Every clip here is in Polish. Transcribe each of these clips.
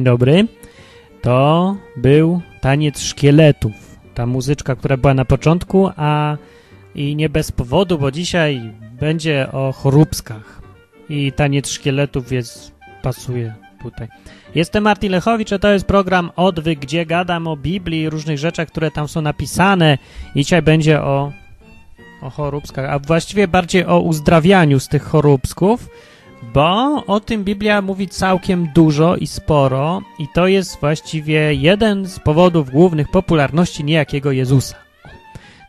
Dzień dobry. To był taniec szkieletów. Ta muzyczka, która była na początku, a i nie bez powodu, bo dzisiaj będzie o choróbskach. I taniec szkieletów jest, pasuje tutaj. Jestem Martin Lechowicz, a to jest program Odwyk, gdzie gadam o Biblii różnych rzeczach, które tam są napisane. I dzisiaj będzie o, o choróbskach, a właściwie bardziej o uzdrawianiu z tych choróbsków, bo o tym Biblia mówi całkiem dużo i sporo i to jest właściwie jeden z powodów głównych popularności niejakiego Jezusa.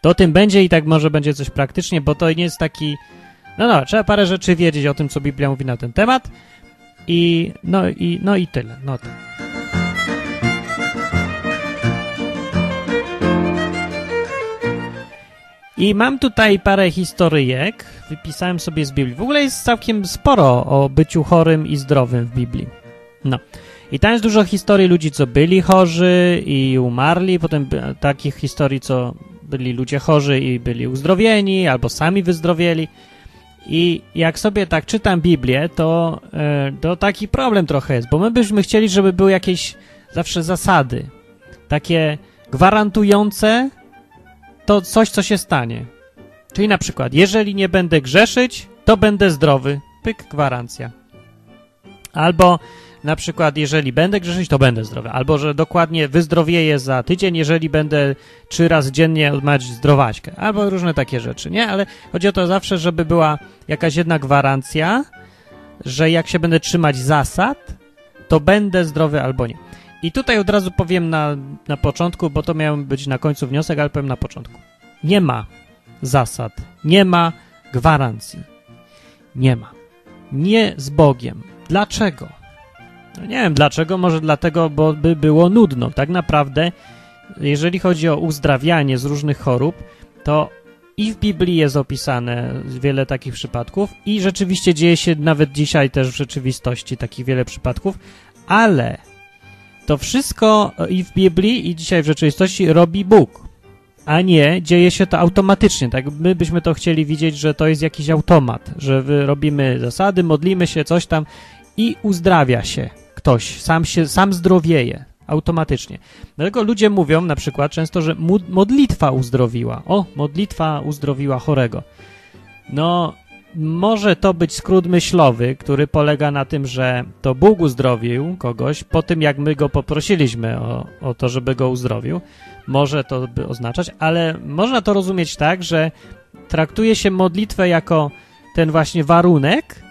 To o tym będzie i tak może będzie coś praktycznie, bo to nie jest taki... No no, trzeba parę rzeczy wiedzieć o tym, co Biblia mówi na ten temat i no i, no i tyle. No tak. I mam tutaj parę historyjek, wypisałem sobie z Biblii. W ogóle jest całkiem sporo o byciu chorym i zdrowym w Biblii. No. I tam jest dużo historii ludzi, co byli chorzy i umarli, potem takich historii, co byli ludzie chorzy i byli uzdrowieni, albo sami wyzdrowieli. I jak sobie tak czytam Biblię, to, e, to taki problem trochę jest, bo my byśmy chcieli, żeby były jakieś zawsze zasady, takie gwarantujące to coś, co się stanie. Czyli na przykład, jeżeli nie będę grzeszyć, to będę zdrowy. Pyk, gwarancja. Albo na przykład, jeżeli będę grzeszyć, to będę zdrowy. Albo, że dokładnie wyzdrowieję za tydzień, jeżeli będę trzy razy dziennie odmawiać zdrowaśkę. Albo różne takie rzeczy, nie? Ale chodzi o to zawsze, żeby była jakaś jedna gwarancja, że jak się będę trzymać zasad, to będę zdrowy albo nie. I tutaj od razu powiem na, na początku, bo to miał być na końcu wniosek, ale powiem na początku. Nie ma zasad, nie ma gwarancji. Nie ma. Nie z Bogiem. Dlaczego? No nie wiem dlaczego, może dlatego, bo by było nudno. Tak naprawdę, jeżeli chodzi o uzdrawianie z różnych chorób, to i w Biblii jest opisane wiele takich przypadków i rzeczywiście dzieje się nawet dzisiaj też w rzeczywistości takich wiele przypadków, ale to wszystko i w Biblii, i dzisiaj w rzeczywistości robi Bóg, a nie dzieje się to automatycznie. Tak, my byśmy to chcieli widzieć, że to jest jakiś automat, że robimy zasady, modlimy się, coś tam i uzdrawia się ktoś, sam się, sam zdrowieje automatycznie. Dlatego ludzie mówią na przykład często, że modlitwa uzdrowiła. O, modlitwa uzdrowiła chorego. No, może to być skrót myślowy, który polega na tym, że to Bóg uzdrowił kogoś po tym, jak my go poprosiliśmy o, o to, żeby go uzdrowił. Może to by oznaczać, ale można to rozumieć tak, że traktuje się modlitwę jako ten właśnie warunek,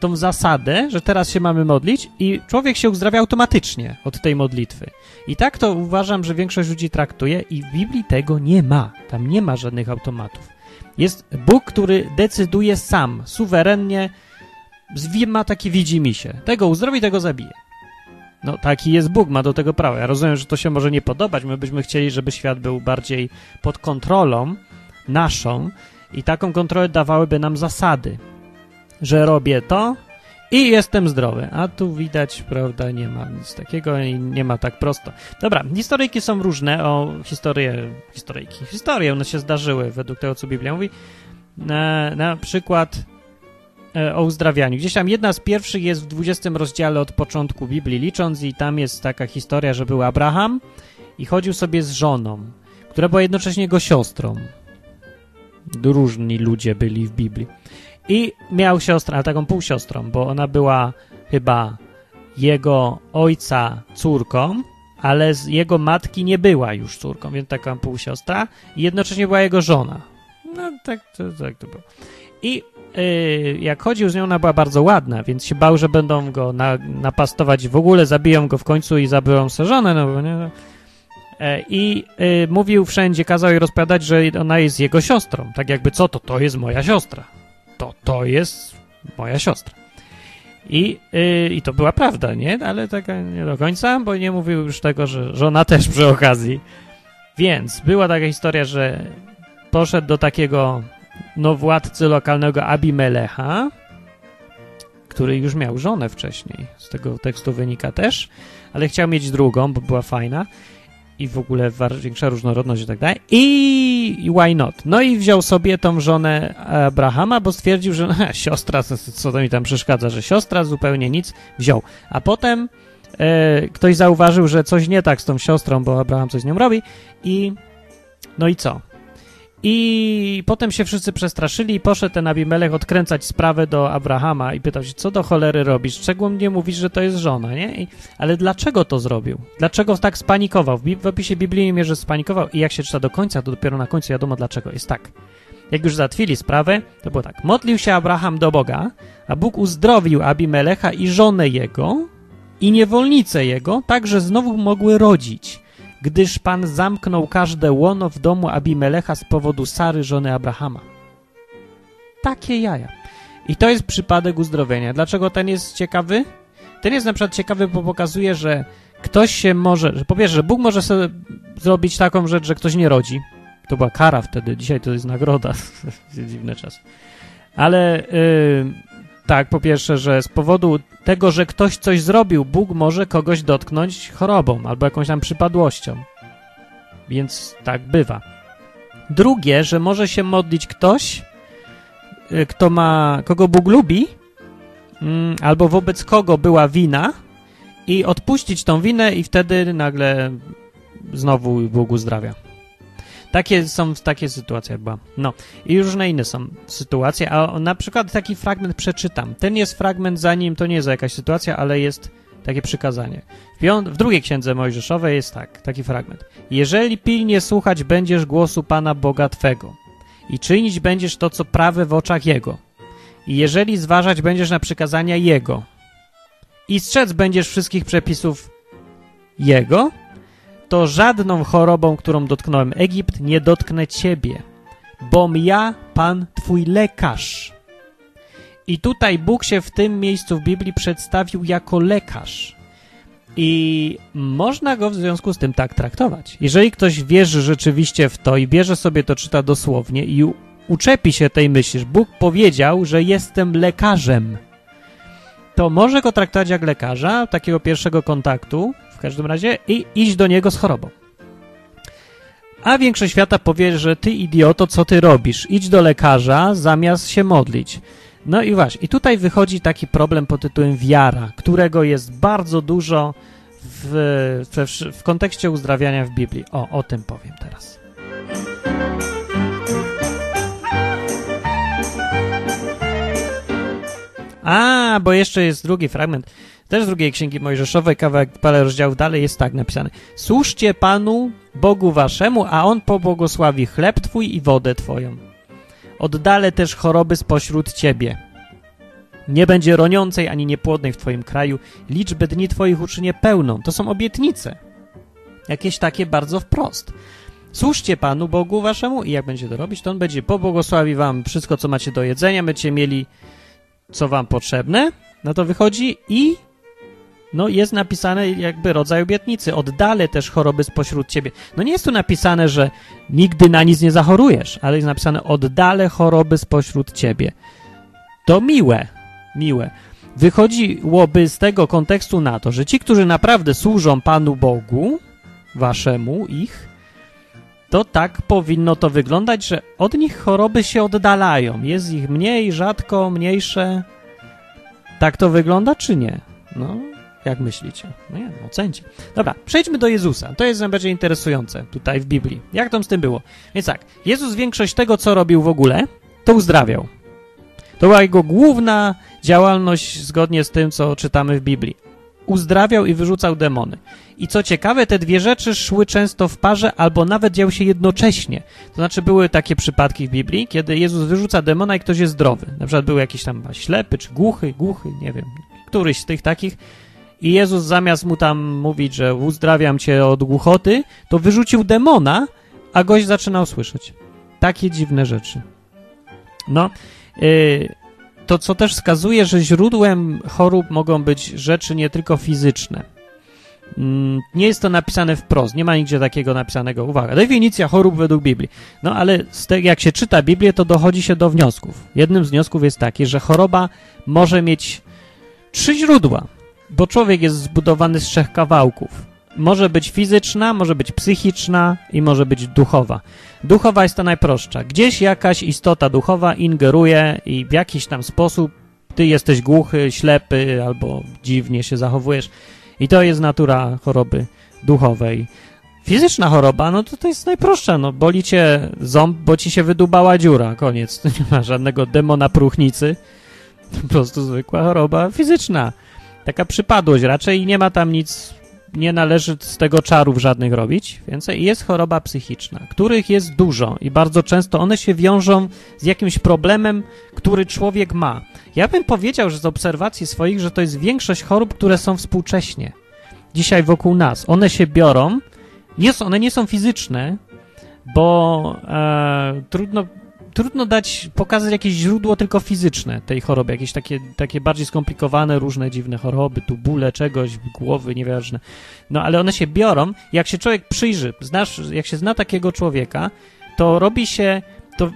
tą zasadę, że teraz się mamy modlić i człowiek się uzdrawia automatycznie od tej modlitwy. I tak to uważam, że większość ludzi traktuje i w Biblii tego nie ma. Tam nie ma żadnych automatów. Jest Bóg, który decyduje sam, suwerennie, ma taki widzi się. Tego uzdrowi, tego zabije. No taki jest Bóg, ma do tego prawo. Ja rozumiem, że to się może nie podobać. My byśmy chcieli, żeby świat był bardziej pod kontrolą naszą i taką kontrolę dawałyby nam zasady, że robię to i jestem zdrowy. A tu widać, prawda, nie ma nic takiego i nie ma tak prosto. Dobra, historyjki są różne o historię, historyjki, historie, one się zdarzyły według tego, co Biblia mówi. Na, na przykład o uzdrawianiu. Gdzieś tam jedna z pierwszych jest w 20 rozdziale od początku Biblii licząc i tam jest taka historia, że był Abraham i chodził sobie z żoną, która była jednocześnie jego siostrą. Różni ludzie byli w Biblii. I miał siostrę, ale taką półsiostrą, bo ona była chyba jego ojca córką, ale z jego matki nie była już córką, więc taka półsiostra i jednocześnie była jego żona. No tak to, tak to było. I yy, jak chodził z nią, ona była bardzo ładna, więc się bał, że będą go na, napastować w ogóle, zabiją go w końcu i zabiorą żonę, no bo nie... No. E, I y, mówił wszędzie, kazał jej rozpowiadać, że ona jest jego siostrą. Tak jakby, co to? To jest moja siostra to, to jest moja siostra. I, yy, I to była prawda, nie? Ale taka nie do końca, bo nie mówił już tego, że żona też przy okazji. Więc była taka historia, że poszedł do takiego no, władcy lokalnego Abimelecha, który już miał żonę wcześniej, z tego tekstu wynika też, ale chciał mieć drugą, bo była fajna i w ogóle większa różnorodność i tak dalej. I why not? No i wziął sobie tą żonę Abrahama, bo stwierdził, że siostra, co to mi tam przeszkadza, że siostra zupełnie nic, wziął. A potem e, ktoś zauważył, że coś nie tak z tą siostrą, bo Abraham coś z nią robi i no i co? I potem się wszyscy przestraszyli i poszedł ten Abimelech odkręcać sprawę do Abrahama i pytał się, co do cholery robisz? Czego mnie mówisz, że to jest żona, nie? I, ale dlaczego to zrobił? Dlaczego tak spanikował? W, w opisie biblijnym że spanikował i jak się czyta do końca, to dopiero na końcu wiadomo dlaczego. Jest tak. Jak już zatwili sprawę, to było tak. Modlił się Abraham do Boga, a Bóg uzdrowił Abimelecha i żonę jego i niewolnicę jego, tak, że znowu mogły rodzić gdyż Pan zamknął każde łono w domu Abimelecha z powodu Sary, żony Abrahama. Takie jaja. I to jest przypadek uzdrowienia. Dlaczego ten jest ciekawy? Ten jest na przykład ciekawy, bo pokazuje, że ktoś się może, że po pierwsze, Bóg może sobie zrobić taką rzecz, że ktoś nie rodzi. To była kara wtedy, dzisiaj to jest nagroda. Dziwny czas. Ale yy, tak, po pierwsze, że z powodu tego, że ktoś coś zrobił, Bóg może kogoś dotknąć chorobą albo jakąś tam przypadłością. Więc tak bywa. Drugie, że może się modlić ktoś, y, kto ma, kogo Bóg lubi, mm, albo wobec kogo była wina i odpuścić tą winę i wtedy nagle znowu Bóg uzdrawia. Takie są takie sytuacje chyba. No i różne inne są sytuacje, a na przykład taki fragment przeczytam. Ten jest fragment zanim to nie jest jakaś sytuacja, ale jest takie przykazanie. W, w drugiej księdze Mojżeszowej jest tak, taki fragment. Jeżeli pilnie słuchać będziesz głosu Pana Boga Twego i czynić będziesz to, co prawe w oczach Jego i jeżeli zważać będziesz na przykazania Jego i strzec będziesz wszystkich przepisów Jego, to żadną chorobą, którą dotknąłem Egipt, nie dotknę ciebie, bom ja, Pan, twój lekarz. I tutaj Bóg się w tym miejscu w Biblii przedstawił jako lekarz. I można go w związku z tym tak traktować. Jeżeli ktoś wierzy rzeczywiście w to i bierze sobie to, czyta dosłownie i uczepi się tej myśli, że Bóg powiedział, że jestem lekarzem, to może go traktować jak lekarza, takiego pierwszego kontaktu, każdym razie i iść do niego z chorobą. A większość świata powie, że ty idioto, co ty robisz? Idź do lekarza zamiast się modlić. No i właśnie, i tutaj wychodzi taki problem pod tytułem wiara, którego jest bardzo dużo w, w, w kontekście uzdrawiania w Biblii. O, o tym powiem teraz. A, bo jeszcze jest drugi fragment. Też z drugiej księgi Mojżeszowej, kawałek parę rozdziałów dalej jest tak napisane. Służcie Panu, Bogu waszemu, a On pobłogosławi chleb twój i wodę twoją. Oddalę też choroby spośród ciebie. Nie będzie roniącej ani niepłodnej w twoim kraju. Liczby dni twoich uczynię pełną. To są obietnice. Jakieś takie bardzo wprost. Służcie Panu Bogu waszemu i jak będzie to robić, to On będzie pobłogosławi wam wszystko, co macie do jedzenia, będziecie mieli co wam potrzebne, no to wychodzi i no jest napisane jakby rodzaj obietnicy. Oddalę też choroby spośród ciebie. No nie jest tu napisane, że nigdy na nic nie zachorujesz, ale jest napisane oddalę choroby spośród ciebie. To miłe, miłe. Wychodziłoby z tego kontekstu na to, że ci, którzy naprawdę służą Panu Bogu, waszemu, ich, to tak powinno to wyglądać, że od nich choroby się oddalają. Jest ich mniej, rzadko, mniejsze. Tak to wygląda, czy nie? No, jak myślicie? No nie, no, ocencie. Dobra, przejdźmy do Jezusa. To jest najbardziej interesujące tutaj w Biblii. Jak tam z tym było? Więc tak, Jezus większość tego, co robił w ogóle, to uzdrawiał. To była jego główna działalność zgodnie z tym, co czytamy w Biblii. Uzdrawiał i wyrzucał demony. I co ciekawe, te dwie rzeczy szły często w parze albo nawet działy się jednocześnie. To znaczy były takie przypadki w Biblii, kiedy Jezus wyrzuca demona i ktoś jest zdrowy. Na przykład był jakiś tam ślepy czy głuchy, głuchy, nie wiem, któryś z tych takich i Jezus zamiast mu tam mówić, że uzdrawiam cię od głuchoty, to wyrzucił demona, a gość zaczynał słyszeć. Takie dziwne rzeczy. No, yy, to co też wskazuje, że źródłem chorób mogą być rzeczy nie tylko fizyczne. Yy, nie jest to napisane wprost, nie ma nigdzie takiego napisanego. Uwaga, definicja chorób według Biblii. No ale tego, jak się czyta Biblię, to dochodzi się do wniosków. Jednym z wniosków jest taki, że choroba może mieć trzy źródła bo człowiek jest zbudowany z trzech kawałków. Może być fizyczna, może być psychiczna i może być duchowa. Duchowa jest to najprostsza. Gdzieś jakaś istota duchowa ingeruje i w jakiś tam sposób ty jesteś głuchy, ślepy albo dziwnie się zachowujesz I to jest natura choroby duchowej. Fizyczna choroba, no to to jest najprostsza, no boli cię ząb, bo ci się wydubała dziura, koniec. nie ma żadnego demona próchnicy, po prostu zwykła choroba fizyczna. Taka przypadłość raczej nie ma tam nic, nie należy z tego czarów żadnych robić więcej. Jest choroba psychiczna, których jest dużo i bardzo często one się wiążą z jakimś problemem, który człowiek ma. Ja bym powiedział, że z obserwacji swoich, że to jest większość chorób, które są współcześnie. Dzisiaj wokół nas. One się biorą, nie są, one nie są fizyczne, bo e, trudno, trudno dać, pokazać jakieś źródło tylko fizyczne tej choroby, jakieś takie, takie bardziej skomplikowane, różne dziwne choroby, tu bóle czegoś, głowy, nieważne. No ale one się biorą, jak się człowiek przyjrzy, znasz, jak się zna takiego człowieka, to robi się, to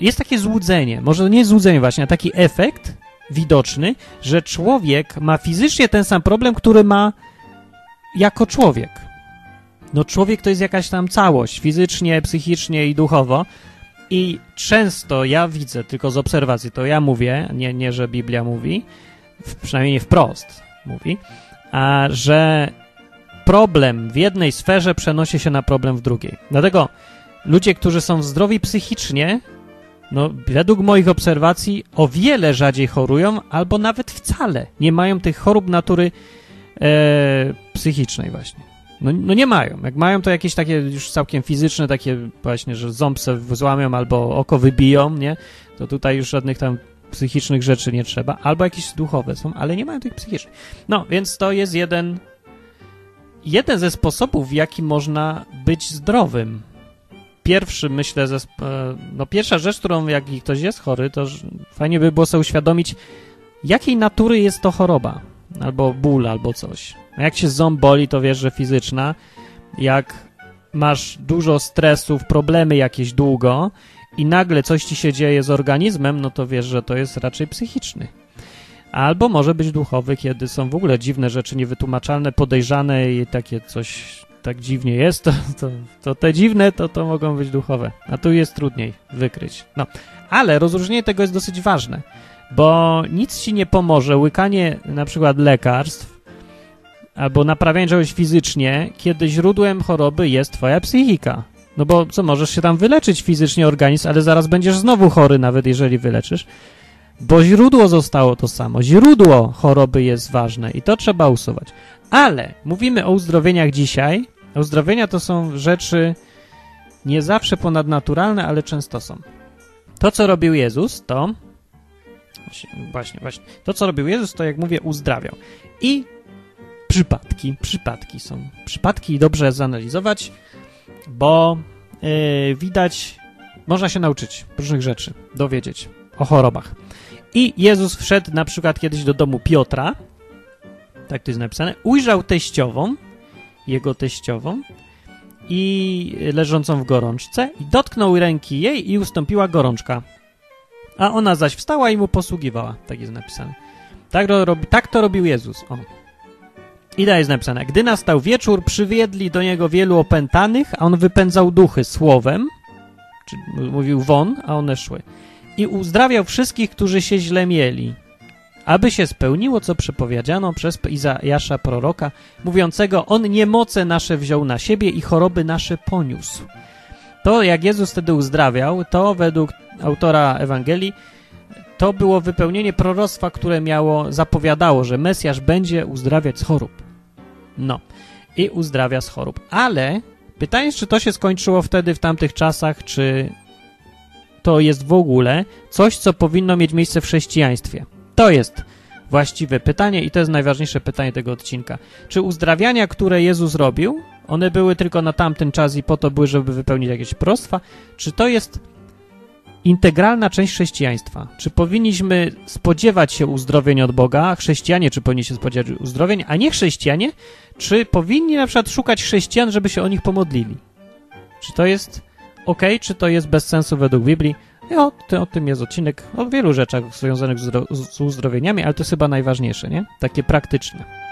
jest takie złudzenie, może nie złudzenie właśnie, a taki efekt widoczny, że człowiek ma fizycznie ten sam problem, który ma jako człowiek. No człowiek to jest jakaś tam całość, fizycznie, psychicznie i duchowo. I często ja widzę, tylko z obserwacji, to ja mówię, nie, nie że Biblia mówi, przynajmniej nie wprost mówi, a że problem w jednej sferze przenosi się na problem w drugiej. Dlatego ludzie, którzy są zdrowi psychicznie, no według moich obserwacji o wiele rzadziej chorują, albo nawet wcale nie mają tych chorób natury e, psychicznej właśnie. No, no, nie mają. Jak mają, to jakieś takie już całkiem fizyczne, takie właśnie, że ząb se złamią albo oko wybiją, nie? To tutaj już żadnych tam psychicznych rzeczy nie trzeba. Albo jakieś duchowe są, ale nie mają tych psychicznych. No, więc to jest jeden jeden ze sposobów, w jaki można być zdrowym. Pierwszy, myślę, ze, no pierwsza rzecz, którą jak ktoś jest chory, to fajnie by było sobie uświadomić, jakiej natury jest to choroba albo ból, albo coś. Jak się ząb boli, to wiesz, że fizyczna. Jak masz dużo stresów, problemy jakieś długo i nagle coś ci się dzieje z organizmem, no to wiesz, że to jest raczej psychiczny. Albo może być duchowy, kiedy są w ogóle dziwne rzeczy niewytłumaczalne, podejrzane i takie coś tak dziwnie jest, to, to, to te dziwne to, to mogą być duchowe. A tu jest trudniej wykryć. No, ale rozróżnienie tego jest dosyć ważne bo nic ci nie pomoże, łykanie na przykład lekarstw albo naprawianie czegoś fizycznie, kiedy źródłem choroby jest twoja psychika. No bo co, możesz się tam wyleczyć fizycznie organizm, ale zaraz będziesz znowu chory, nawet jeżeli wyleczysz, bo źródło zostało to samo. Źródło choroby jest ważne i to trzeba usuwać. Ale mówimy o uzdrowieniach dzisiaj. Uzdrowienia to są rzeczy nie zawsze ponadnaturalne, ale często są. To, co robił Jezus, to Właśnie, właśnie. To, co robił Jezus, to jak mówię, uzdrawiał. I przypadki, przypadki są. Przypadki dobrze zanalizować, bo yy, widać, można się nauczyć różnych rzeczy, dowiedzieć o chorobach. I Jezus wszedł na przykład kiedyś do domu Piotra, tak to jest napisane, ujrzał teściową, jego teściową, i leżącą w gorączce i dotknął ręki jej i ustąpiła gorączka a ona zaś wstała i mu posługiwała. Tak jest napisane. Tak robi, tak to robił Jezus. O. I dalej jest napisane. Gdy nastał wieczór, przywiedli do niego wielu opętanych, a on wypędzał duchy słowem, czy mówił won, a one szły. I uzdrawiał wszystkich, którzy się źle mieli, aby się spełniło, co przepowiedziano przez Izajasza proroka, mówiącego, on niemoce nasze wziął na siebie i choroby nasze poniósł. To, jak Jezus wtedy uzdrawiał, to według autora Ewangelii, to było wypełnienie proroctwa, które miało, zapowiadało, że Mesjasz będzie uzdrawiać z chorób. No. I uzdrawia z chorób. Ale pytanie czy to się skończyło wtedy, w tamtych czasach, czy to jest w ogóle coś, co powinno mieć miejsce w chrześcijaństwie. To jest właściwe pytanie i to jest najważniejsze pytanie tego odcinka. Czy uzdrawiania, które Jezus robił, one były tylko na tamten czas i po to były, żeby wypełnić jakieś prostwa, czy to jest integralna część chrześcijaństwa. Czy powinniśmy spodziewać się uzdrowień od Boga, chrześcijanie, czy powinni się spodziewać uzdrowień, a nie chrześcijanie, czy powinni na przykład szukać chrześcijan, żeby się o nich pomodlili? Czy to jest ok, czy to jest bez sensu według Biblii? I o, o tym jest odcinek o wielu rzeczach związanych z, z uzdrowieniami, ale to jest chyba najważniejsze, nie? Takie praktyczne.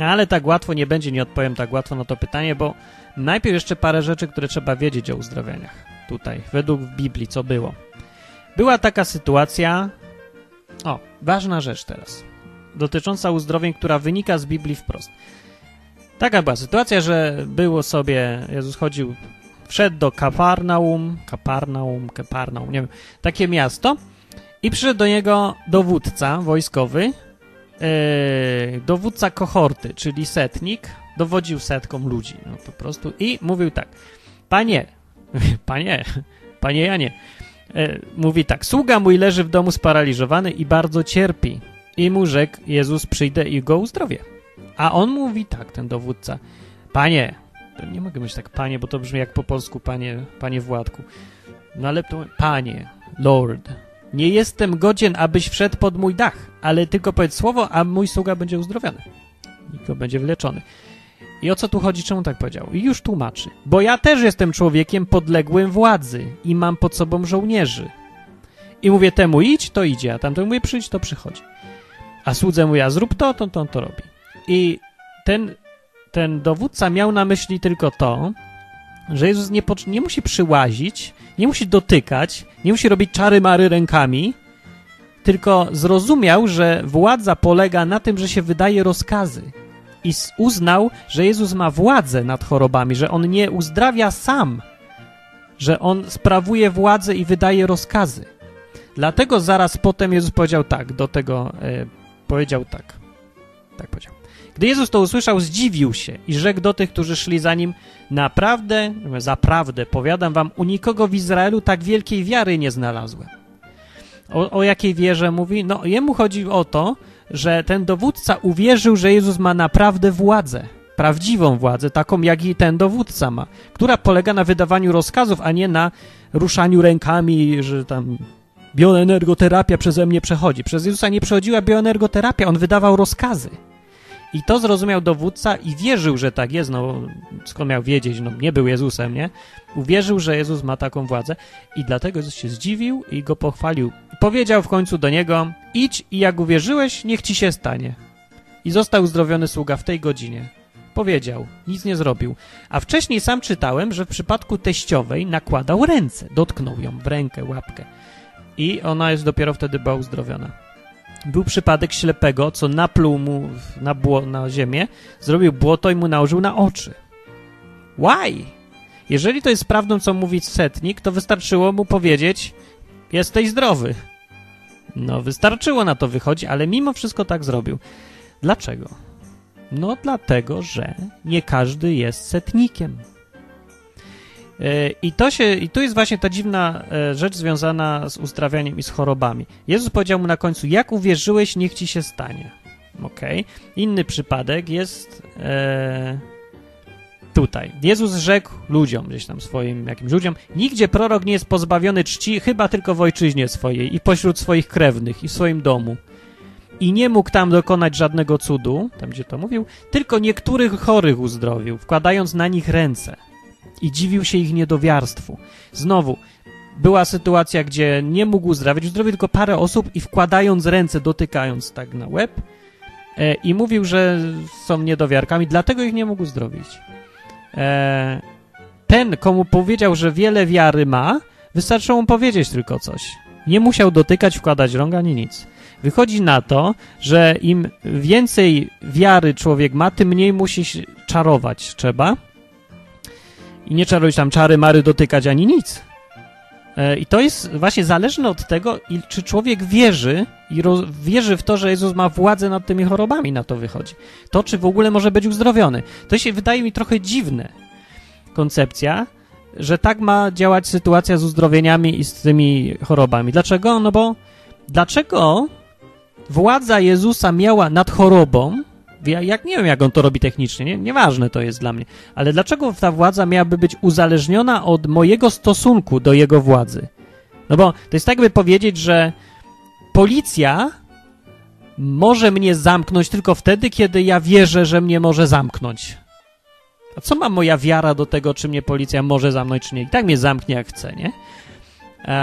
Ale tak łatwo nie będzie, nie odpowiem tak łatwo na to pytanie, bo najpierw jeszcze parę rzeczy, które trzeba wiedzieć o uzdrowieniach. tutaj, według Biblii, co było. Była taka sytuacja, o, ważna rzecz teraz, dotycząca uzdrowień, która wynika z Biblii wprost. Taka była sytuacja, że było sobie, Jezus chodził, wszedł do Kafarnaum, Kaparnaum, Kaparnaum, nie wiem, takie miasto i przyszedł do niego dowódca wojskowy, yy, dowódca kohorty, czyli setnik, dowodził setką ludzi, no po prostu, i mówił tak, panie, panie, panie Janie, yy, mówi tak, sługa mój leży w domu sparaliżowany i bardzo cierpi. I mu rzekł, Jezus przyjdę i go uzdrowię. A on mówi tak, ten dowódca, panie, nie mogę mówić tak, panie, bo to brzmi jak po polsku, panie, panie Władku. No ale to, panie, Lord, nie jestem godzien, abyś wszedł pod mój dach, ale tylko powiedz słowo, a mój sługa będzie uzdrowiony. I go będzie wyleczony. I o co tu chodzi, czemu tak powiedział? I już tłumaczy. Bo ja też jestem człowiekiem podległym władzy i mam pod sobą żołnierzy. I mówię temu idź, to idzie, a tamtemu mówię przyjdź, to przychodzi. A słudze mówię, a zrób to, to, to, to robi. I ten, ten dowódca miał na myśli tylko to, że Jezus nie, nie musi przyłazić, nie musi dotykać, nie musi robić czary mary rękami, tylko zrozumiał, że władza polega na tym, że się wydaje rozkazy. I uznał, że Jezus ma władzę nad chorobami, że on nie uzdrawia sam, że on sprawuje władzę i wydaje rozkazy. Dlatego zaraz potem Jezus powiedział tak, do tego e, powiedział tak. Tak powiedział. Gdy Jezus to usłyszał, zdziwił się i rzekł do tych, którzy szli za nim, naprawdę, zaprawdę, powiadam wam, u nikogo w Izraelu tak wielkiej wiary nie znalazłem. O, o jakiej wierze mówi? No, jemu chodzi o to, że ten dowódca uwierzył, że Jezus ma naprawdę władzę, prawdziwą władzę, taką jak i ten dowódca ma, która polega na wydawaniu rozkazów, a nie na ruszaniu rękami, że tam bioenergoterapia przeze mnie przechodzi. Przez Jezusa nie przechodziła bioenergoterapia, on wydawał rozkazy. I to zrozumiał dowódca i wierzył, że tak jest, no skąd miał wiedzieć, no nie był Jezusem, nie? Uwierzył, że Jezus ma taką władzę i dlatego Jezus się zdziwił i go pochwalił. Powiedział w końcu do niego, idź i jak uwierzyłeś, niech ci się stanie. I został uzdrowiony sługa w tej godzinie. Powiedział, nic nie zrobił. A wcześniej sam czytałem, że w przypadku teściowej nakładał ręce, dotknął ją w rękę, łapkę. I ona jest dopiero wtedy była uzdrowiona. Był przypadek ślepego, co napluł mu na, bło, na ziemię, zrobił błoto i mu nałożył na oczy. Why? Jeżeli to jest prawdą, co mówi setnik, to wystarczyło mu powiedzieć, jesteś zdrowy. No, wystarczyło na to wychodzi, ale mimo wszystko tak zrobił. Dlaczego? No, dlatego, że nie każdy jest setnikiem. E, I to się, i tu jest właśnie ta dziwna e, rzecz związana z uzdrawianiem i z chorobami. Jezus powiedział mu na końcu, jak uwierzyłeś, niech ci się stanie. Ok. Inny przypadek jest e, tutaj. Jezus rzekł ludziom, gdzieś tam swoim jakimś ludziom, nigdzie prorok nie jest pozbawiony czci, chyba tylko w ojczyźnie swojej i pośród swoich krewnych i w swoim domu. I nie mógł tam dokonać żadnego cudu, tam gdzie to mówił, tylko niektórych chorych uzdrowił, wkładając na nich ręce i dziwił się ich niedowiarstwu. Znowu, była sytuacja, gdzie nie mógł uzdrawiać, uzdrowił tylko parę osób i wkładając ręce, dotykając tak na łeb e, i mówił, że są niedowiarkami, dlatego ich nie mógł uzdrowić. E, ten, komu powiedział, że wiele wiary ma, wystarczyło mu powiedzieć tylko coś. Nie musiał dotykać, wkładać rąk ani nic. Wychodzi na to, że im więcej wiary człowiek ma, tym mniej musi czarować trzeba i nie trzeba robić tam czary, mary, dotykać ani nic. E, I to jest właśnie zależne od tego, czy człowiek wierzy i wierzy w to, że Jezus ma władzę nad tymi chorobami, na to wychodzi. To, czy w ogóle może być uzdrowiony. To się wydaje mi trochę dziwne koncepcja, że tak ma działać sytuacja z uzdrowieniami i z tymi chorobami. Dlaczego? No bo dlaczego władza Jezusa miała nad chorobą, ja, jak nie wiem, jak on to robi technicznie, nie, nieważne to jest dla mnie. Ale dlaczego ta władza miałaby być uzależniona od mojego stosunku do jego władzy? No bo to jest tak, by powiedzieć, że policja może mnie zamknąć tylko wtedy, kiedy ja wierzę, że mnie może zamknąć. A co ma moja wiara do tego, czy mnie policja może zamknąć, czy nie? I tak mnie zamknie, jak chce, nie? E,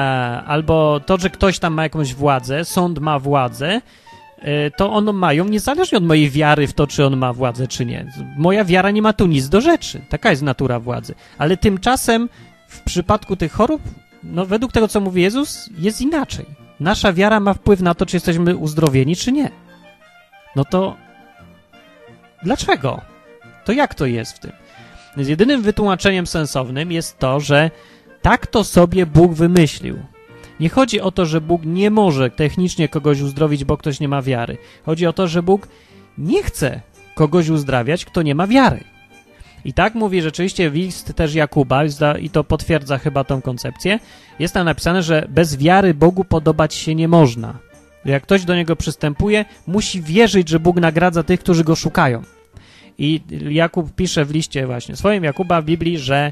albo to, że ktoś tam ma jakąś władzę, sąd ma władzę, to one mają niezależnie od mojej wiary w to, czy on ma władzę, czy nie. Moja wiara nie ma tu nic do rzeczy. Taka jest natura władzy. Ale tymczasem w przypadku tych chorób, no według tego, co mówi Jezus, jest inaczej. Nasza wiara ma wpływ na to, czy jesteśmy uzdrowieni, czy nie. No to dlaczego? To jak to jest w tym? Więc jedynym wytłumaczeniem sensownym jest to, że tak to sobie Bóg wymyślił. Nie chodzi o to, że Bóg nie może technicznie kogoś uzdrowić, bo ktoś nie ma wiary. Chodzi o to, że Bóg nie chce kogoś uzdrawiać, kto nie ma wiary. I tak mówi rzeczywiście list też Jakuba, i to potwierdza chyba tą koncepcję. Jest tam napisane, że bez wiary Bogu podobać się nie można. Jak ktoś do niego przystępuje, musi wierzyć, że Bóg nagradza tych, którzy go szukają. I Jakub pisze w liście właśnie swoim Jakuba w Biblii, że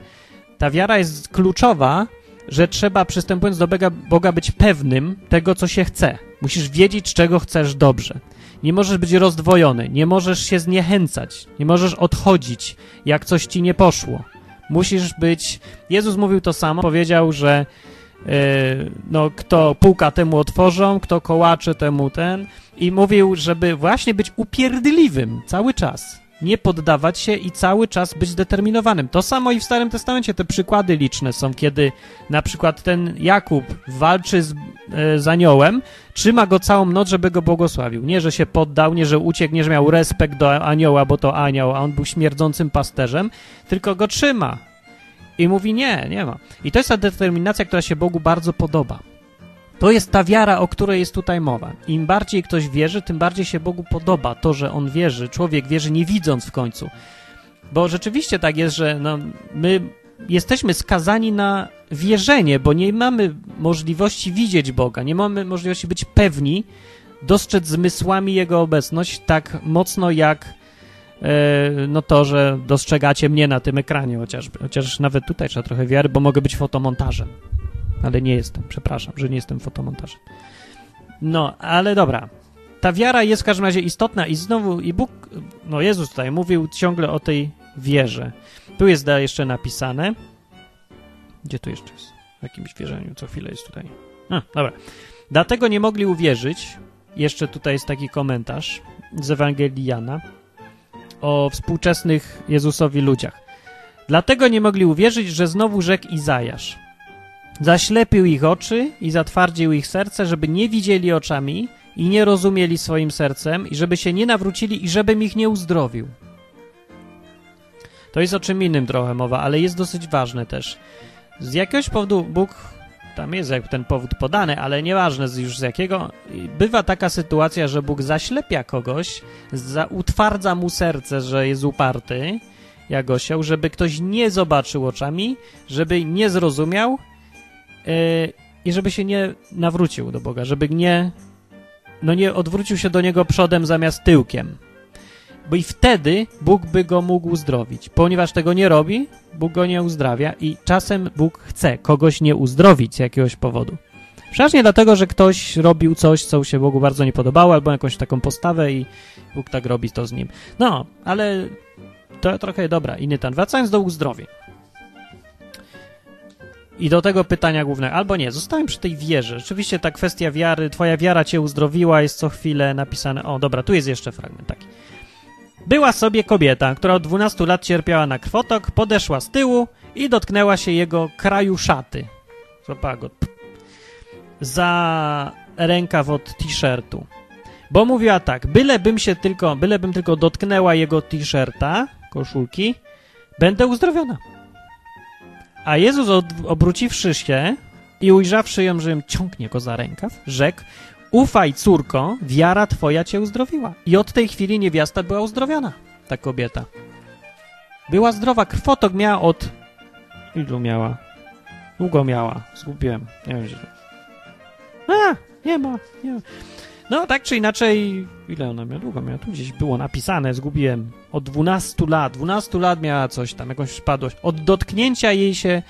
ta wiara jest kluczowa, że trzeba przystępując do Boga być pewnym tego, co się chce. Musisz wiedzieć, czego chcesz dobrze. Nie możesz być rozdwojony, nie możesz się zniechęcać, nie możesz odchodzić, jak coś ci nie poszło. Musisz być. Jezus mówił to samo, powiedział, że yy, no, kto puka, temu otworzą, kto kołacze, temu ten. I mówił, żeby właśnie być upierdliwym cały czas nie poddawać się i cały czas być zdeterminowanym. To samo i w Starym Testamencie te przykłady liczne są, kiedy na przykład ten Jakub walczy z, e, z aniołem, trzyma go całą noc, żeby go błogosławił. Nie, że się poddał, nie, że uciekł, nie, że miał respekt do anioła, bo to anioł, a on był śmierdzącym pasterzem, tylko go trzyma. I mówi nie, nie ma. I to jest ta determinacja, która się Bogu bardzo podoba. To jest ta wiara, o której jest tutaj mowa. Im bardziej ktoś wierzy, tym bardziej się Bogu podoba to, że on wierzy. Człowiek wierzy nie widząc w końcu. Bo rzeczywiście tak jest, że no, my jesteśmy skazani na wierzenie, bo nie mamy możliwości widzieć Boga, nie mamy możliwości być pewni, dostrzec zmysłami Jego obecność tak mocno jak e, no to, że dostrzegacie mnie na tym ekranie chociażby. Chociaż nawet tutaj trzeba trochę wiary, bo mogę być fotomontażem ale nie jestem, przepraszam, że nie jestem fotomontażem. No, ale dobra. Ta wiara jest w każdym razie istotna i znowu, i Bóg, no Jezus tutaj mówił ciągle o tej wierze. Tu jest jeszcze napisane. Gdzie tu jeszcze jest? W jakimś wierzeniu, co chwilę jest tutaj. A, dobra. Dlatego nie mogli uwierzyć. Jeszcze tutaj jest taki komentarz z Ewangelii Jana o współczesnych Jezusowi ludziach. Dlatego nie mogli uwierzyć, że znowu rzekł Izajasz. Zaślepił ich oczy i zatwardził ich serce, żeby nie widzieli oczami i nie rozumieli swoim sercem i żeby się nie nawrócili i żebym ich nie uzdrowił. To jest o czym innym trochę mowa, ale jest dosyć ważne też. Z jakiegoś powodu Bóg, tam jest ten powód podany, ale nieważne już z jakiego, bywa taka sytuacja, że Bóg zaślepia kogoś, za, utwardza mu serce, że jest uparty, jak osioł, żeby ktoś nie zobaczył oczami, żeby nie zrozumiał i żeby się nie nawrócił do Boga, żeby nie, no nie odwrócił się do Niego przodem zamiast tyłkiem. Bo i wtedy Bóg by go mógł uzdrowić. Ponieważ tego nie robi, Bóg go nie uzdrawia i czasem Bóg chce kogoś nie uzdrowić z jakiegoś powodu. Przeważnie dlatego, że ktoś robił coś, co się Bogu bardzo nie podobało, albo jakąś taką postawę i Bóg tak robi to z nim. No, ale to trochę dobra, inny ten. Wracając do uzdrowień. I do tego pytania głównego, albo nie, zostałem przy tej wierze. Rzeczywiście ta kwestia wiary, twoja wiara cię uzdrowiła, jest co chwilę napisane. O, dobra, tu jest jeszcze fragment taki. Była sobie kobieta, która od 12 lat cierpiała na krwotok, podeszła z tyłu i dotknęła się jego kraju szaty. Złapała go za rękaw od t-shirtu. Bo mówiła tak, bylebym się tylko, bylebym tylko dotknęła jego t-shirta, koszulki, będę uzdrowiona. A Jezus obróciwszy się i ujrzawszy ją, że ją ciągnie go za rękaw, rzekł, ufaj córko, wiara twoja cię uzdrowiła. I od tej chwili niewiasta była uzdrowiona, ta kobieta. Była zdrowa, krwotok miała od... Ilu miała? Długo miała, zgubiłem, nie wiem, gdzie... A, nie ma, nie ma. No, tak czy inaczej, ile ona miała? Długo miała? Tu gdzieś było napisane, zgubiłem. Od 12 lat. 12 lat miała coś tam, jakąś przypadłość. Od dotknięcia jej się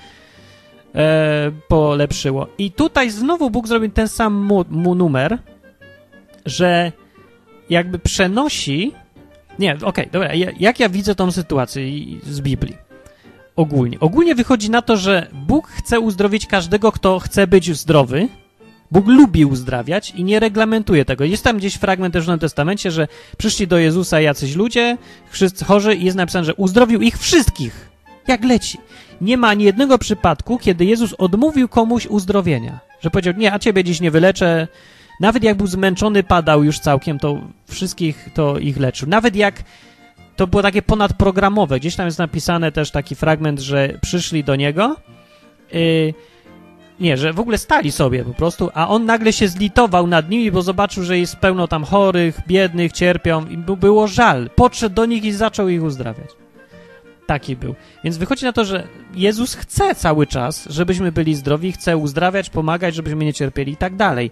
e, polepszyło. I tutaj znowu Bóg zrobił ten sam mu, mu numer, że jakby przenosi... Nie, okej, okay, dobra. Jak ja widzę tą sytuację z Biblii? Ogólnie. Ogólnie wychodzi na to, że Bóg chce uzdrowić każdego, kto chce być zdrowy, Bóg lubi uzdrawiać i nie reglamentuje tego. Jest tam gdzieś fragment też w Nowym Testamencie, że przyszli do Jezusa jacyś ludzie, wszyscy chorzy i jest napisane, że uzdrowił ich wszystkich. Jak leci. Nie ma ani jednego przypadku, kiedy Jezus odmówił komuś uzdrowienia. Że powiedział, nie, a ciebie dziś nie wyleczę. Nawet jak był zmęczony, padał już całkiem, to wszystkich to ich leczył. Nawet jak to było takie ponadprogramowe. Gdzieś tam jest napisane też taki fragment, że przyszli do niego. Yy, nie, że w ogóle stali sobie po prostu, a on nagle się zlitował nad nimi, bo zobaczył, że jest pełno tam chorych, biednych, cierpią i było żal. Podszedł do nich i zaczął ich uzdrawiać. Taki był. Więc wychodzi na to, że Jezus chce cały czas, żebyśmy byli zdrowi, chce uzdrawiać, pomagać, żebyśmy nie cierpieli i tak dalej.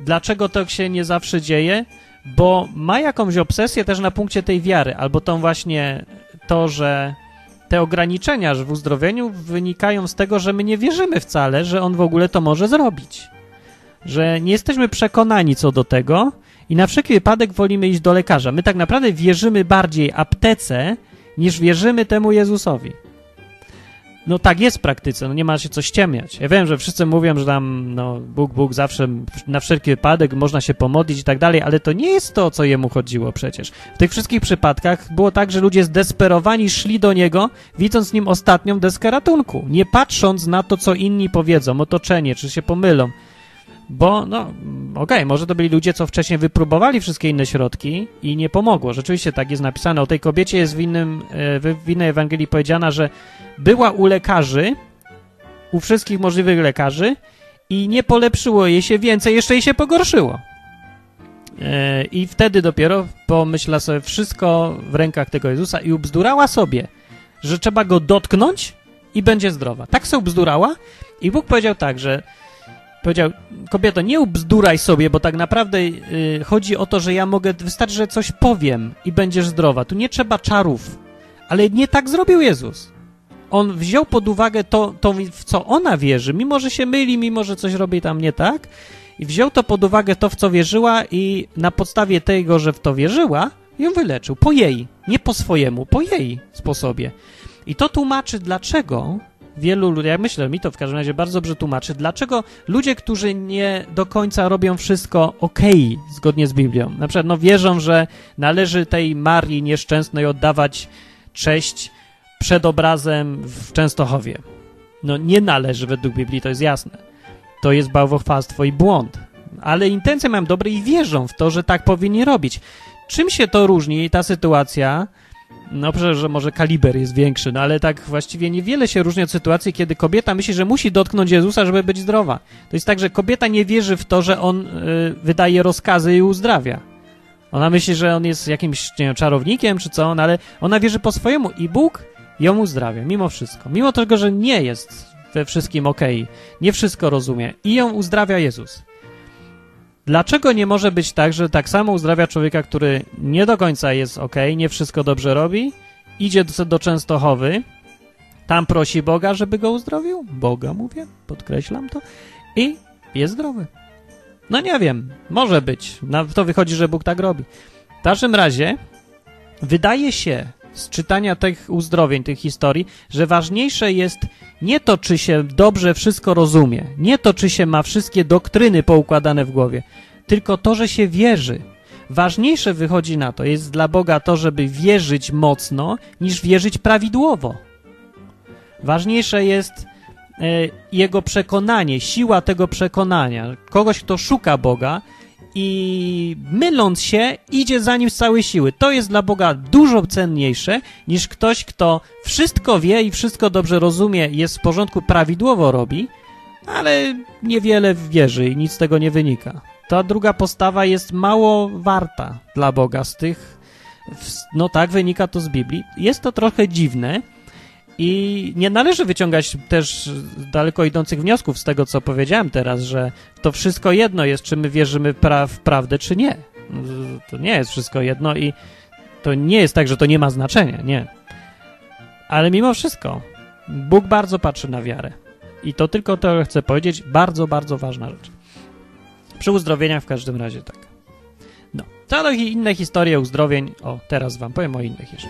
Dlaczego to się nie zawsze dzieje? Bo ma jakąś obsesję też na punkcie tej wiary, albo tą właśnie to, że te ograniczenia w uzdrowieniu wynikają z tego, że my nie wierzymy wcale, że on w ogóle to może zrobić. Że nie jesteśmy przekonani co do tego i na wszelki wypadek wolimy iść do lekarza. My tak naprawdę wierzymy bardziej aptece, niż wierzymy temu Jezusowi. No tak jest w praktyce, no nie ma się co ściemniać. Ja wiem, że wszyscy mówią, że tam no, Bóg, Bóg zawsze na wszelki wypadek można się pomodlić i tak dalej, ale to nie jest to, co jemu chodziło przecież. W tych wszystkich przypadkach było tak, że ludzie zdesperowani szli do niego, widząc nim ostatnią deskę ratunku, nie patrząc na to, co inni powiedzą, otoczenie, czy się pomylą. Bo, no, okej, okay, może to byli ludzie, co wcześniej wypróbowali wszystkie inne środki i nie pomogło. Rzeczywiście tak jest napisane. O tej kobiecie jest w, innym, e, w innej Ewangelii powiedziana, że była u lekarzy, u wszystkich możliwych lekarzy i nie polepszyło jej się więcej, jeszcze jej się pogorszyło. E, I wtedy dopiero pomyśla sobie wszystko w rękach tego Jezusa i ubzdurała sobie, że trzeba go dotknąć i będzie zdrowa. Tak sobie ubzdurała i Bóg powiedział tak, że powiedział, kobieto, nie ubzduraj sobie, bo tak naprawdę y, chodzi o to, że ja mogę, wystarczy, że coś powiem i będziesz zdrowa. Tu nie trzeba czarów. Ale nie tak zrobił Jezus. On wziął pod uwagę to, to, w co ona wierzy, mimo że się myli, mimo że coś robi tam nie tak, i wziął to pod uwagę to, w co wierzyła, i na podstawie tego, że w to wierzyła, ją wyleczył. Po jej, nie po swojemu, po jej sposobie. I to tłumaczy, dlaczego wielu ludzi, ja myślę, mi to w każdym razie bardzo dobrze tłumaczy, dlaczego ludzie, którzy nie do końca robią wszystko ok, zgodnie z Biblią, na przykład no, wierzą, że należy tej Marii nieszczęsnej oddawać cześć przed obrazem w Częstochowie. No nie należy według Biblii, to jest jasne. To jest bałwochwalstwo i błąd. Ale intencje mają dobre i wierzą w to, że tak powinni robić. Czym się to różni, ta sytuacja, no że może kaliber jest większy, no ale tak właściwie niewiele się różni od sytuacji, kiedy kobieta myśli, że musi dotknąć Jezusa, żeby być zdrowa. To jest tak, że kobieta nie wierzy w to, że On y, wydaje rozkazy i uzdrawia. Ona myśli, że On jest jakimś nie czarownikiem czy co, no, ale ona wierzy po swojemu i Bóg ją uzdrawia, mimo wszystko. Mimo tego, że nie jest we wszystkim ok, nie wszystko rozumie i ją uzdrawia Jezus. Dlaczego nie może być tak, że tak samo uzdrawia człowieka, który nie do końca jest ok, nie wszystko dobrze robi, idzie do, do Częstochowy, tam prosi Boga, żeby go uzdrowił? Boga mówię, podkreślam to. I jest zdrowy. No nie wiem, może być. Na to wychodzi, że Bóg tak robi. W każdym razie wydaje się z czytania tych uzdrowień, tych historii, że ważniejsze jest nie to, czy się dobrze wszystko rozumie, nie to, czy się ma wszystkie doktryny poukładane w głowie, tylko to, że się wierzy. Ważniejsze wychodzi na to, jest dla Boga to, żeby wierzyć mocno, niż wierzyć prawidłowo. Ważniejsze jest e, jego przekonanie, siła tego przekonania. Kogoś, kto szuka Boga i myląc się, idzie za nim z całej siły. To jest dla Boga dużo cenniejsze niż ktoś, kto wszystko wie i wszystko dobrze rozumie, jest w porządku, prawidłowo robi, ale niewiele wierzy i nic z tego nie wynika. Ta druga postawa jest mało warta dla Boga z tych. No tak, wynika to z Biblii. Jest to trochę dziwne, i nie należy wyciągać też daleko idących wniosków z tego, co powiedziałem teraz, że to wszystko jedno jest, czy my wierzymy pra w prawdę, czy nie. To nie jest wszystko jedno i to nie jest tak, że to nie ma znaczenia, nie. Ale mimo wszystko, Bóg bardzo patrzy na wiarę. I to tylko to chcę powiedzieć, bardzo, bardzo ważna rzecz. Przy uzdrowieniach w każdym razie tak. No, co inne historie uzdrowień, o, teraz wam powiem o innych jeszcze.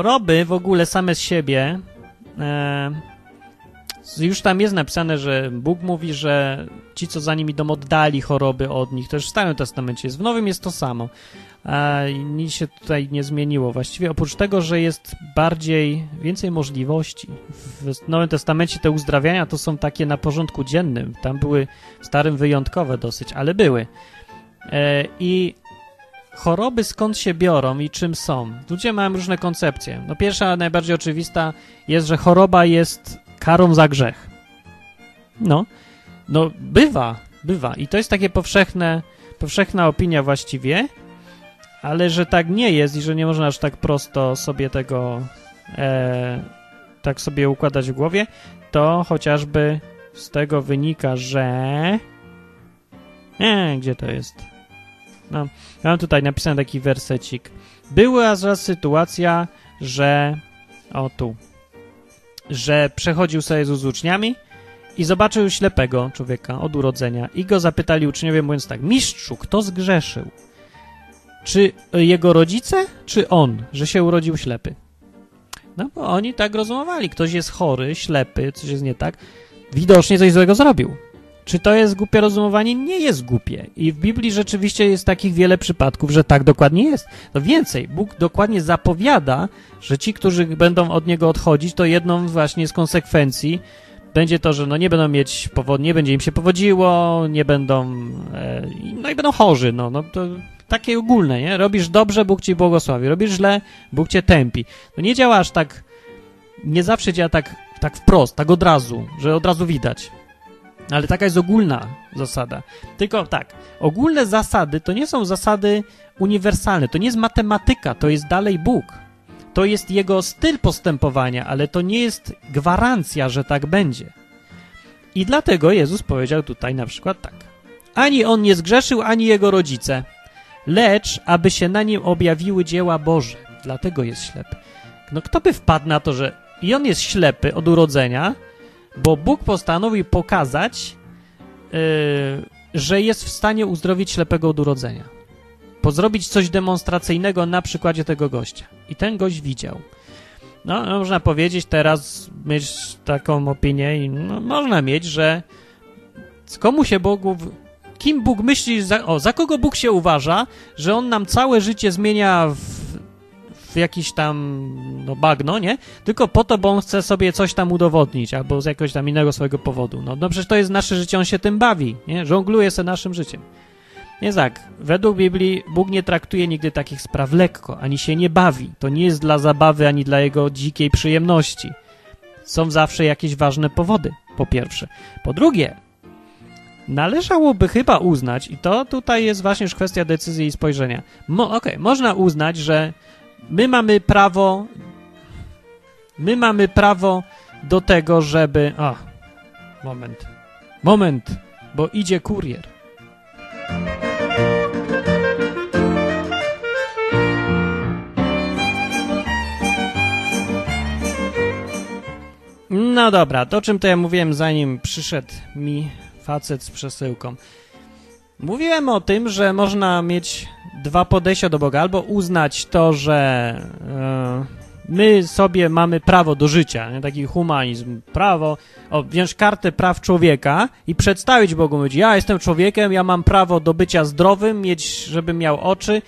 Choroby w ogóle same z siebie e, Już tam jest napisane, że Bóg mówi, że ci, co za nim idą, oddali choroby od nich. To już w Starym Testamencie jest. W Nowym jest to samo. A nic się tutaj nie zmieniło właściwie, oprócz tego, że jest bardziej, więcej możliwości. W Nowym Testamencie te uzdrawiania to są takie na porządku dziennym. Tam były w Starym wyjątkowe dosyć, ale były. E, I choroby skąd się biorą i czym są? Ludzie mają różne koncepcje. No pierwsza, najbardziej oczywista jest, że choroba jest karą za grzech. No, no bywa, bywa. I to jest takie powszechne, powszechna opinia właściwie, ale że tak nie jest i że nie można aż tak prosto sobie tego e, tak sobie układać w głowie, to chociażby z tego wynika, że... Nie, gdzie to jest? No, mam tutaj napisany taki wersecik. Była raz sytuacja, że... O, tu. Że przechodził sobie z uczniami i zobaczył ślepego człowieka od urodzenia i go zapytali uczniowie, mówiąc tak, mistrzu, kto zgrzeszył? Czy jego rodzice, czy on, że się urodził ślepy? No bo oni tak rozmawiali. Ktoś jest chory, ślepy, coś jest nie tak. Widocznie coś złego zrobił. Czy to jest głupie rozumowanie? Nie jest głupie. I w Biblii rzeczywiście jest takich wiele przypadków, że tak dokładnie jest. No więcej, Bóg dokładnie zapowiada, że ci, którzy będą od Niego odchodzić, to jedną właśnie z konsekwencji będzie to, że no nie będą mieć powodzi, nie będzie im się powodziło, nie będą, e, no i będą chorzy, no, no to takie ogólne, nie? Robisz dobrze, Bóg ci błogosławi, robisz źle, Bóg cię tępi. No nie działa aż tak, nie zawsze działa tak, tak wprost, tak od razu, że od razu widać. Ale taka jest ogólna zasada. Tylko tak, ogólne zasady to nie są zasady uniwersalne, to nie jest matematyka, to jest dalej Bóg. To jest jego styl postępowania, ale to nie jest gwarancja, że tak będzie. I dlatego Jezus powiedział tutaj na przykład tak. Ani on nie zgrzeszył, ani jego rodzice, lecz aby się na nim objawiły dzieła Boże. Dlatego jest ślepy. No kto by wpadł na to, że i on jest ślepy od urodzenia, bo Bóg postanowił pokazać, yy, że jest w stanie uzdrowić ślepego od urodzenia. Pozrobić coś demonstracyjnego na przykładzie tego gościa. I ten gość widział. No, można powiedzieć teraz, mieć taką opinię, i no, można mieć, że komu się Bogu kim Bóg myśli, za, o, za kogo Bóg się uważa, że On nam całe życie zmienia w, w jakiś tam no, bagno, nie? Tylko po to, bo On chce sobie coś tam udowodnić, albo z jakiegoś tam innego swojego powodu. No, no przecież to jest nasze życie, On się tym bawi, nie? Żongluje sobie naszym życiem. Nie tak. Według Biblii Bóg nie traktuje nigdy takich spraw lekko, ani się nie bawi. To nie jest dla zabawy, ani dla Jego dzikiej przyjemności. Są zawsze jakieś ważne powody, po pierwsze. Po drugie, należałoby chyba uznać, i to tutaj jest właśnie już kwestia decyzji i spojrzenia. Mo, Okej, okay, można uznać, że my mamy prawo, my mamy prawo do tego, żeby. O, moment, moment, bo idzie kurier. No dobra, to czym to ja mówiłem zanim przyszedł mi facet z przesyłką. Mówiłem o tym, że można mieć dwa podejścia do Boga, albo uznać to, że e, my sobie mamy prawo do życia, nie? taki humanizm, prawo, wziąć kartę praw człowieka i przedstawić Bogu, mówić, ja jestem człowiekiem, ja mam prawo do bycia zdrowym, mieć, żebym miał oczy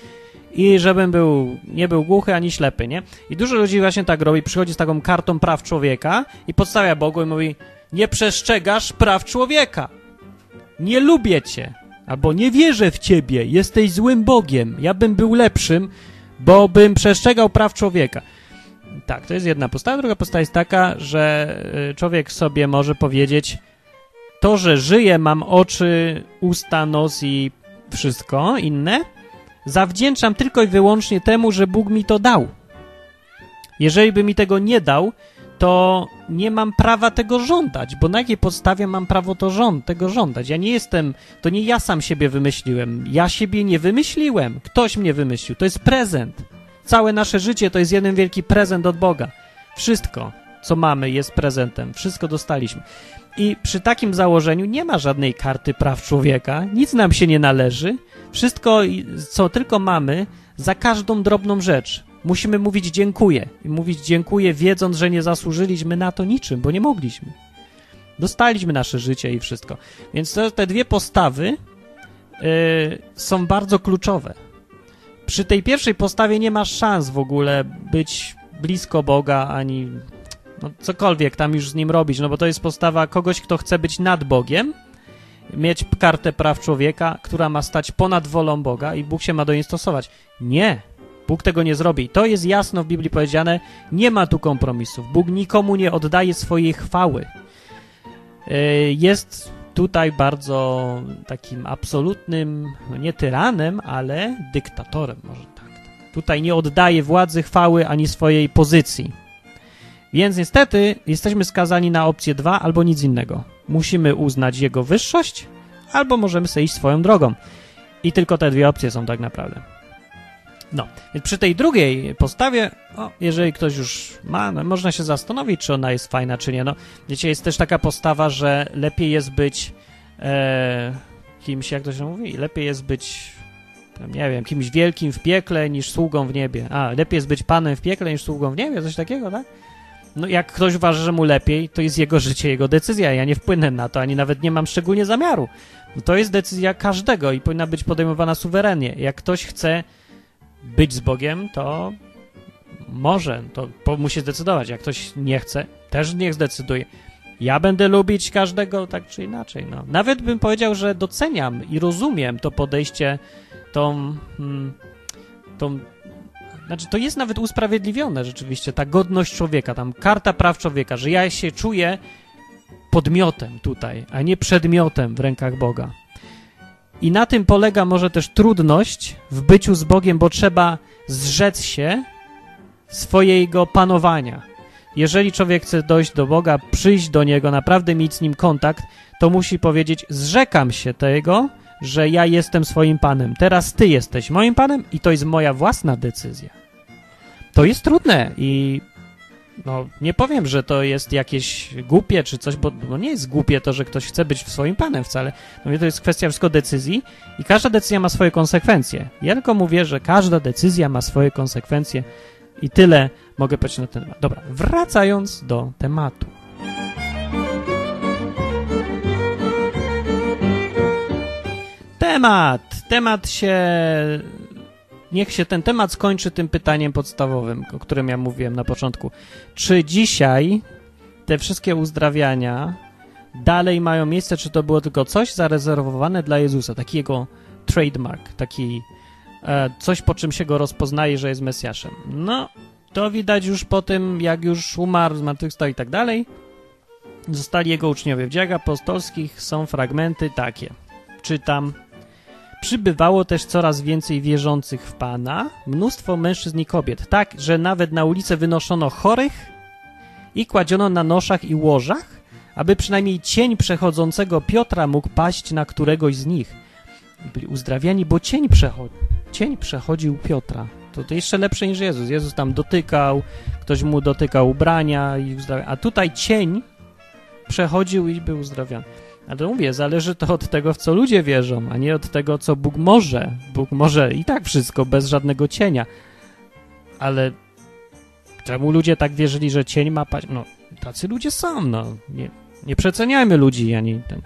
i żebym był, nie był głuchy ani ślepy, nie? I dużo ludzi właśnie tak robi, przychodzi z taką kartą praw człowieka i podstawia Bogu i mówi, nie przestrzegasz praw człowieka nie lubię cię, albo nie wierzę w ciebie, jesteś złym Bogiem, ja bym był lepszym, bo bym przestrzegał praw człowieka. Tak, to jest jedna postawa. Druga postawa jest taka, że y, człowiek sobie może powiedzieć, to, że żyję, mam oczy, usta, nos i wszystko inne, zawdzięczam tylko i wyłącznie temu, że Bóg mi to dał. Jeżeli by mi tego nie dał, to nie mam prawa tego żądać, bo na jakiej podstawie mam prawo to żąd tego żądać? Ja nie jestem, to nie ja sam siebie wymyśliłem, ja siebie nie wymyśliłem, ktoś mnie wymyślił, to jest prezent. Całe nasze życie to jest jeden wielki prezent od Boga. Wszystko, co mamy, jest prezentem, wszystko dostaliśmy. I przy takim założeniu nie ma żadnej karty praw człowieka, nic nam się nie należy, wszystko, co tylko mamy, za każdą drobną rzecz Musimy mówić dziękuję. I mówić dziękuję, wiedząc, że nie zasłużyliśmy na to niczym, bo nie mogliśmy. Dostaliśmy nasze życie i wszystko. Więc to, te dwie postawy yy, są bardzo kluczowe. Przy tej pierwszej postawie nie masz szans w ogóle być blisko Boga, ani no, cokolwiek tam już z nim robić, no bo to jest postawa kogoś, kto chce być nad Bogiem, mieć kartę praw człowieka, która ma stać ponad wolą Boga i Bóg się ma do niej stosować. Nie, Bóg tego nie zrobi. To jest jasno w Biblii powiedziane, nie ma tu kompromisów. Bóg nikomu nie oddaje swojej chwały. Yy, jest tutaj bardzo takim absolutnym, no nie tyranem, ale dyktatorem, może tak. Tutaj nie oddaje władzy, chwały ani swojej pozycji. Więc niestety jesteśmy skazani na opcję 2 albo nic innego. Musimy uznać jego wyższość, albo możemy sobie iść swoją drogą. I tylko te dwie opcje są tak naprawdę. No, więc przy tej drugiej postawie, o, jeżeli ktoś już ma, no, można się zastanowić, czy ona jest fajna, czy nie. No, wiecie, jest też taka postawa, że lepiej jest być e, kimś, jak to się mówi, lepiej jest być, nie wiem, kimś wielkim w piekle niż sługą w niebie. A, lepiej jest być panem w piekle niż sługą w niebie, coś takiego, tak? No, jak ktoś uważa, że mu lepiej, to jest jego życie, jego decyzja. Ja nie wpłynę na to, ani nawet nie mam szczególnie zamiaru. No, to jest decyzja każdego i powinna być podejmowana suwerennie. Jak ktoś chce być z Bogiem, to może, to musi zdecydować. Jak ktoś nie chce, też niech zdecyduje. Ja będę lubić każdego tak czy inaczej. No. Nawet bym powiedział, że doceniam i rozumiem to podejście, tą, hmm, tą znaczy, to jest nawet usprawiedliwione rzeczywiście, ta godność człowieka, tam karta praw człowieka, że ja się czuję podmiotem tutaj, a nie przedmiotem w rękach Boga. I na tym polega może też trudność w byciu z Bogiem, bo trzeba zrzec się swojego panowania. Jeżeli człowiek chce dojść do Boga, przyjść do Niego, naprawdę mieć z Nim kontakt, to musi powiedzieć: Zrzekam się tego, że ja jestem swoim Panem. Teraz Ty jesteś moim Panem i to jest moja własna decyzja. To jest trudne i no, nie powiem, że to jest jakieś głupie czy coś, bo, nie jest głupie to, że ktoś chce być swoim panem wcale. No, to jest kwestia wszystko decyzji i każda decyzja ma swoje konsekwencje. Ja tylko mówię, że każda decyzja ma swoje konsekwencje i tyle mogę powiedzieć na ten temat. Dobra, wracając do tematu. Temat! Temat się niech się ten temat skończy tym pytaniem podstawowym, o którym ja mówiłem na początku. Czy dzisiaj te wszystkie uzdrawiania dalej mają miejsce, czy to było tylko coś zarezerwowane dla Jezusa, taki jego trademark, taki e, coś, po czym się go rozpoznaje, że jest Mesjaszem. No, to widać już po tym, jak już umarł, zmartwychwstał i tak dalej. Zostali jego uczniowie. W dziejach apostolskich są fragmenty takie. Czytam. Przybywało też coraz więcej wierzących w Pana, mnóstwo mężczyzn i kobiet, tak, że nawet na ulicę wynoszono chorych i kładziono na noszach i łożach, aby przynajmniej cień przechodzącego Piotra mógł paść na któregoś z nich. Byli uzdrawiani, bo cień, przechodzi, cień przechodził Piotra. To, to jeszcze lepsze niż Jezus. Jezus tam dotykał, ktoś mu dotykał ubrania, i uzdrawiał. a tutaj cień przechodził i był uzdrawiany. Ale mówię, zależy to od tego, w co ludzie wierzą, a nie od tego, co Bóg może. Bóg może i tak wszystko, bez żadnego cienia. Ale czemu ludzie tak wierzyli, że cień ma paść? No, tacy ludzie są, no. Nie, nie przeceniajmy ludzi, ani ten...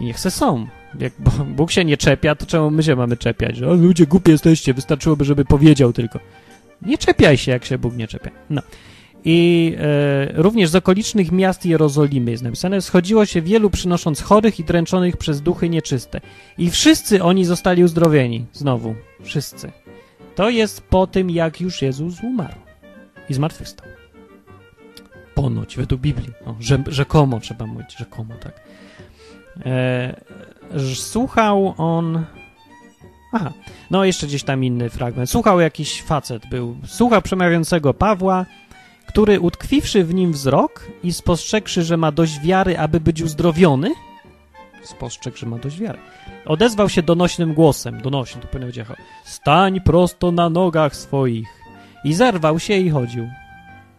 Niech se są. Jak Bóg się nie czepia, to czemu my się mamy czepiać? Że o, ludzie głupi jesteście, wystarczyłoby, żeby powiedział tylko. Nie czepiaj się, jak się Bóg nie czepia. No. I e, również z okolicznych miast Jerozolimy jest napisane, schodziło się wielu przynosząc chorych i dręczonych przez duchy nieczyste. I wszyscy oni zostali uzdrowieni. Znowu, wszyscy. To jest po tym, jak już Jezus umarł i zmartwychwstał. Ponoć, według Biblii. O, że, rzekomo trzeba mówić, rzekomo, tak. E, słuchał on... Aha, no jeszcze gdzieś tam inny fragment. Słuchał jakiś facet, był... Słuchał przemawiającego Pawła, który utkwiwszy w nim wzrok i spostrzegłszy, że ma dość wiary, aby być uzdrowiony, spostrzegł, że ma dość wiary, odezwał się donośnym głosem, donośnym, to powinno być stań prosto na nogach swoich. I zerwał się i chodził.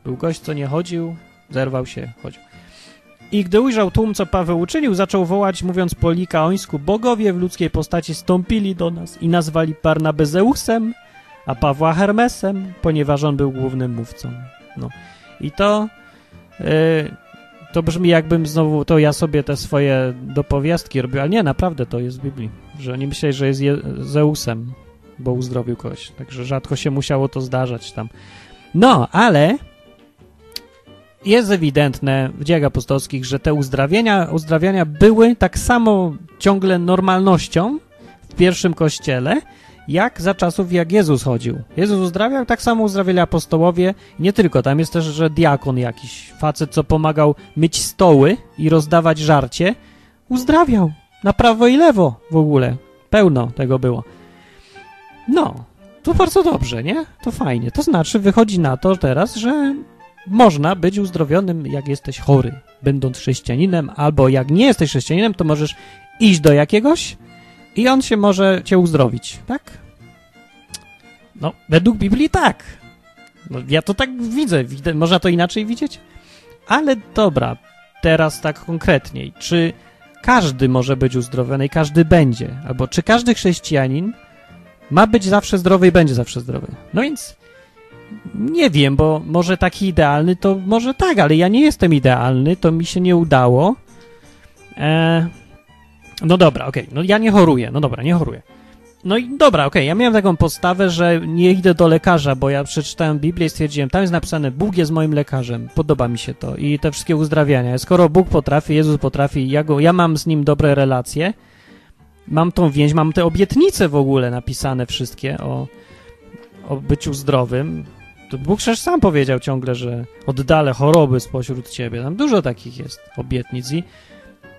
Był gość, co nie chodził, zerwał się, chodził. I gdy ujrzał tłum, co Paweł uczynił, zaczął wołać, mówiąc po likaońsku, bogowie w ludzkiej postaci stąpili do nas i nazwali Barnabę Zeusem, a Pawła Hermesem, ponieważ on był głównym mówcą. No. I to yy, to brzmi jakbym znowu, to ja sobie te swoje dopowiastki robił, ale nie, naprawdę to jest w Biblii, że oni myśleli, że jest Je Zeusem, bo uzdrowił kogoś, także rzadko się musiało to zdarzać tam. No, ale jest ewidentne w dziejach apostolskich, że te uzdrawiania, uzdrawiania były tak samo ciągle normalnością w pierwszym kościele, jak za czasów, jak Jezus chodził. Jezus uzdrawiał, tak samo uzdrawiali apostołowie. Nie tylko, tam jest też, że diakon jakiś, facet, co pomagał myć stoły i rozdawać żarcie, uzdrawiał na prawo i lewo w ogóle. Pełno tego było. No, to bardzo dobrze, nie? To fajnie. To znaczy, wychodzi na to teraz, że można być uzdrowionym, jak jesteś chory, będąc chrześcijaninem, albo jak nie jesteś chrześcijaninem, to możesz iść do jakiegoś i on się może cię uzdrowić, tak? No, według Biblii tak. No, ja to tak widzę. widzę. Można to inaczej widzieć? Ale dobra, teraz tak konkretniej. Czy każdy może być uzdrowiony i każdy będzie? Albo czy każdy chrześcijanin ma być zawsze zdrowy i będzie zawsze zdrowy? No więc nie wiem, bo może taki idealny to może tak, ale ja nie jestem idealny, to mi się nie udało. Eee, no dobra, okej, okay. no ja nie choruję, no dobra, nie choruję. No i dobra, okej, okay. ja miałem taką postawę, że nie idę do lekarza, bo ja przeczytałem Biblię i stwierdziłem, tam jest napisane, Bóg jest moim lekarzem, podoba mi się to i te wszystkie uzdrawiania. Skoro Bóg potrafi, Jezus potrafi, ja, go, ja mam z Nim dobre relacje, mam tą więź, mam te obietnice w ogóle napisane wszystkie o, o byciu zdrowym, to Bóg przecież sam powiedział ciągle, że oddalę choroby spośród ciebie. Tam dużo takich jest obietnic i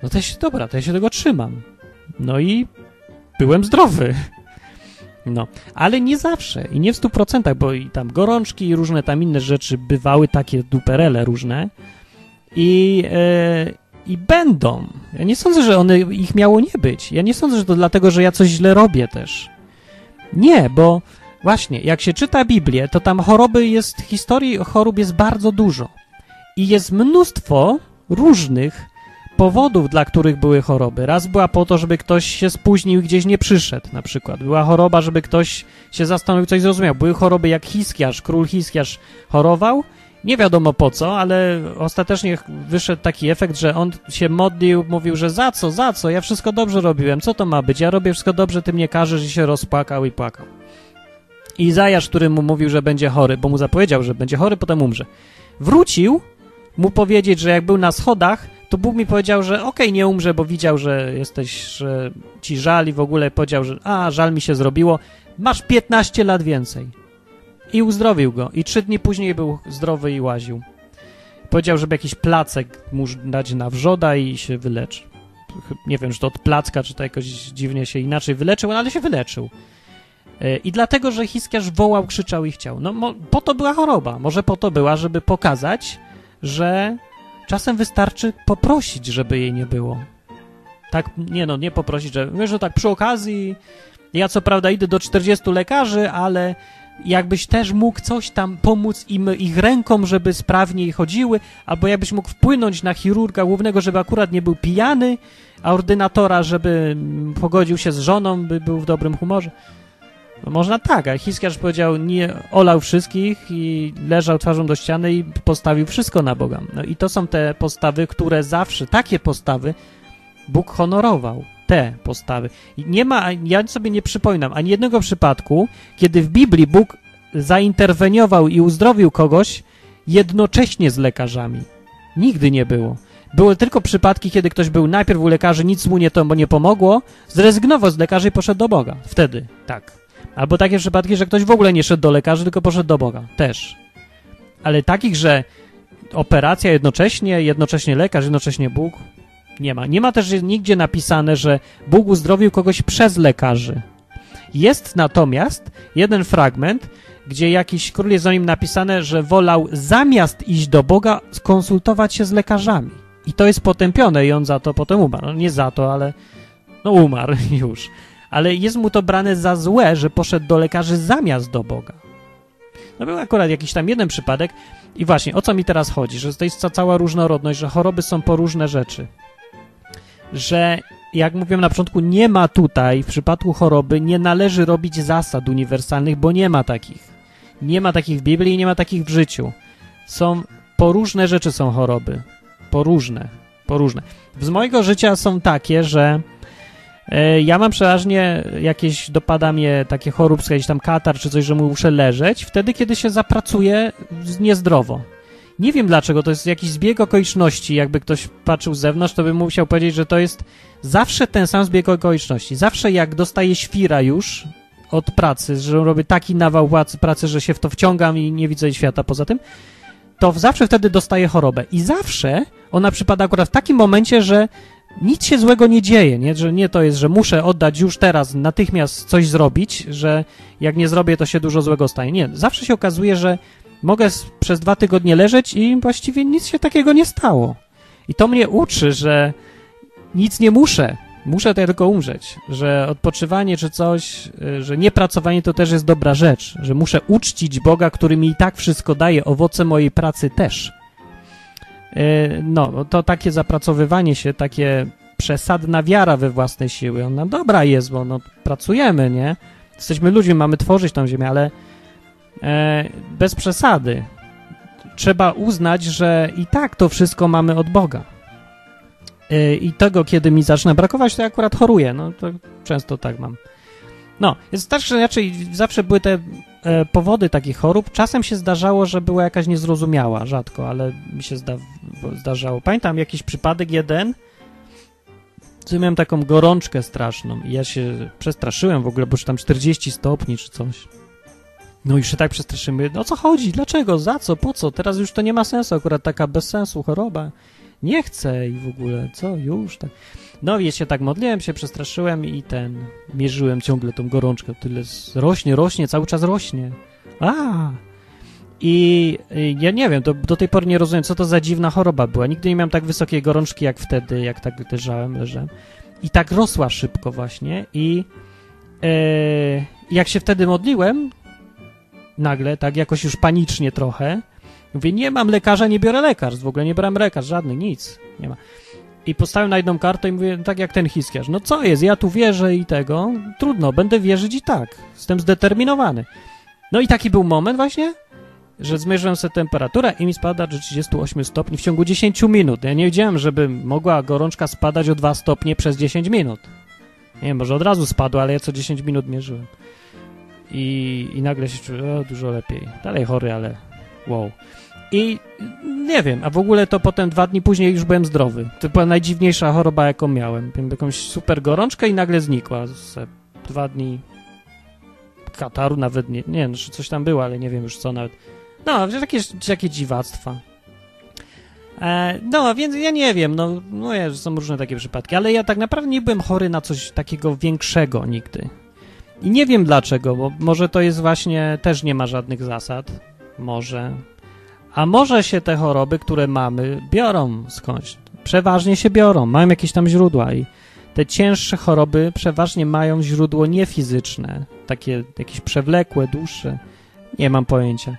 no to się, dobra, to ja się tego trzymam. No i byłem zdrowy. No, ale nie zawsze i nie w stu procentach, bo i tam gorączki i różne tam inne rzeczy bywały takie duperele różne i, e, i będą. Ja nie sądzę, że one, ich miało nie być. Ja nie sądzę, że to dlatego, że ja coś źle robię też. Nie, bo Właśnie, jak się czyta Biblię, to tam choroby jest, historii chorób jest bardzo dużo. I jest mnóstwo różnych powodów, dla których były choroby. Raz była po to, żeby ktoś się spóźnił i gdzieś nie przyszedł, na przykład. Była choroba, żeby ktoś się zastanowił, coś zrozumiał. Były choroby jak Hiskiarz, król Hiskiarz chorował, nie wiadomo po co, ale ostatecznie wyszedł taki efekt, że on się modlił, mówił, że za co, za co, ja wszystko dobrze robiłem, co to ma być, ja robię wszystko dobrze, ty mnie każesz i się rozpłakał i płakał. Izajasz, który mu mówił, że będzie chory, bo mu zapowiedział, że będzie chory, potem umrze. Wrócił mu powiedzieć, że jak był na schodach, to Bóg mi powiedział, że okej, okay, nie umrze, bo widział, że jesteś, że ci żal i w ogóle powiedział, że a, żal mi się zrobiło, masz 15 lat więcej. I uzdrowił go. I trzy dni później był zdrowy i łaził. Powiedział, żeby jakiś placek mu dać na wrzoda i się wyleczy. Nie wiem, czy to od placka, czy to jakoś dziwnie się inaczej wyleczył, ale się wyleczył. E, I dlatego, że Hiskiarz wołał, krzyczał i chciał. No, po to była choroba. Może po to była, żeby pokazać, że czasem wystarczy poprosić, żeby jej nie było. Tak, nie no, nie poprosić, że, wiesz, że tak przy okazji, ja co prawda idę do 40 lekarzy, ale jakbyś też mógł coś tam pomóc im, ich rękom, żeby sprawniej chodziły, albo jakbyś mógł wpłynąć na chirurga głównego, żeby akurat nie był pijany, a ordynatora, żeby pogodził się z żoną, by był w dobrym humorze. Można tak, ale Hiskiarz powiedział, nie olał wszystkich i leżał twarzą do ściany i postawił wszystko na Boga. No i to są te postawy, które zawsze, takie postawy Bóg honorował. Te postawy. I nie ma, ja sobie nie przypominam ani jednego przypadku, kiedy w Biblii Bóg zainterweniował i uzdrowił kogoś jednocześnie z lekarzami. Nigdy nie było. Były tylko przypadki, kiedy ktoś był najpierw u lekarzy, nic mu nie, to, nie pomogło, zrezygnował z lekarzy i poszedł do Boga. Wtedy, tak. Albo takie przypadki, że ktoś w ogóle nie szedł do lekarzy, tylko poszedł do Boga. Też. Ale takich, że operacja jednocześnie, jednocześnie lekarz, jednocześnie Bóg, nie ma. Nie ma też nigdzie napisane, że Bóg uzdrowił kogoś przez lekarzy. Jest natomiast jeden fragment, gdzie jakiś król jest o nim napisane, że wolał zamiast iść do Boga skonsultować się z lekarzami. I to jest potępione i on za to potem umarł. No nie za to, ale no umarł już ale jest mu to brane za złe, że poszedł do lekarzy zamiast do Boga. No był akurat jakiś tam jeden przypadek i właśnie, o co mi teraz chodzi? Że to jest cała różnorodność, że choroby są po różne rzeczy. Że, jak mówiłem na początku, nie ma tutaj, w przypadku choroby, nie należy robić zasad uniwersalnych, bo nie ma takich. Nie ma takich w Biblii i nie ma takich w życiu. Są, po różne rzeczy są choroby. poróżne, poróżne. Z mojego życia są takie, że ja mam przeważnie jakieś, dopada mnie takie chorób, jakiś tam katar czy coś, że muszę leżeć, wtedy, kiedy się zapracuję niezdrowo. Nie wiem dlaczego, to jest jakiś zbieg okoliczności. Jakby ktoś patrzył z zewnątrz, to by musiał powiedzieć, że to jest zawsze ten sam zbieg okoliczności. Zawsze jak dostaję świra już od pracy, że robię taki nawał pracy, że się w to wciągam i nie widzę świata poza tym, to zawsze wtedy dostaję chorobę. I zawsze ona przypada akurat w takim momencie, że nic się złego nie dzieje, nie? że nie to jest, że muszę oddać już teraz, natychmiast coś zrobić, że jak nie zrobię, to się dużo złego stanie. Nie, zawsze się okazuje, że mogę przez dwa tygodnie leżeć i właściwie nic się takiego nie stało. I to mnie uczy, że nic nie muszę. Muszę tylko umrzeć, że odpoczywanie czy coś, y, że niepracowanie to też jest dobra rzecz, że muszę uczcić Boga, który mi i tak wszystko daje, owoce mojej pracy też. Y, no, to takie zapracowywanie się, takie przesadna wiara we własne siły, ona dobra jest, bo no, pracujemy, nie? Jesteśmy ludźmi, mamy tworzyć tą ziemię, ale e, bez przesady. Trzeba uznać, że i tak to wszystko mamy od Boga. E, I tego, kiedy mi zaczyna brakować, to ja akurat choruję. No to często tak mam. No, jest tak, że inaczej zawsze były te e, powody takich chorób. Czasem się zdarzało, że była jakaś niezrozumiała, rzadko, ale mi się zda, zdarzało. Pamiętam jakiś przypadek jeden, że miałem taką gorączkę straszną i ja się przestraszyłem w ogóle, bo już tam 40 stopni czy coś. No i się tak przestraszymy, no co chodzi, dlaczego, za co, po co, teraz już to nie ma sensu, akurat taka bez sensu choroba, nie chcę i w ogóle, co, już, tak. No i się tak modliłem, się przestraszyłem i ten, mierzyłem ciągle tą gorączkę, tyle rośnie, rośnie, cały czas rośnie. A, i ja nie wiem, do, do tej pory nie rozumiem, co to za dziwna choroba była. Nigdy nie miałem tak wysokiej gorączki jak wtedy, jak tak leżałem, leżałem. I tak rosła szybko właśnie i e, jak się wtedy modliłem, nagle, tak jakoś już panicznie trochę. Mówię, nie mam lekarza, nie biorę lekarstw, w ogóle nie brałem lekarz, żadnych, nic, nie ma. I postawiłem na jedną kartę i mówię, tak jak ten hiskiarz, no co jest, ja tu wierzę i tego, trudno, będę wierzyć i tak, jestem zdeterminowany. No i taki był moment właśnie, że zmierzyłem sobie temperaturę i mi spada do 38 stopni w ciągu 10 minut. Ja nie wiedziałem, żeby mogła gorączka spadać o 2 stopnie przez 10 minut. Nie wiem, może od razu spadła, ale ja co 10 minut mierzyłem i, i nagle się czuję o, dużo lepiej. Dalej chory, ale wow. I nie wiem, a w ogóle to potem dwa dni później już byłem zdrowy. To była najdziwniejsza choroba, jaką miałem. Miałem jakąś super gorączkę i nagle znikła. Dwa dni kataru nawet nie, nie wiem, coś tam było, ale nie wiem już co nawet. No, takie, takie dziwactwa. E, no, więc ja nie wiem, no, no ja, są różne takie przypadki, ale ja tak naprawdę nie byłem chory na coś takiego większego nigdy. I nie wiem dlaczego, bo może to jest właśnie, też nie ma żadnych zasad. Może. A może się te choroby, które mamy, biorą skądś. Przeważnie się biorą, mają jakieś tam źródła i te cięższe choroby przeważnie mają źródło niefizyczne, takie jakieś przewlekłe, dłuższe. Nie mam pojęcia.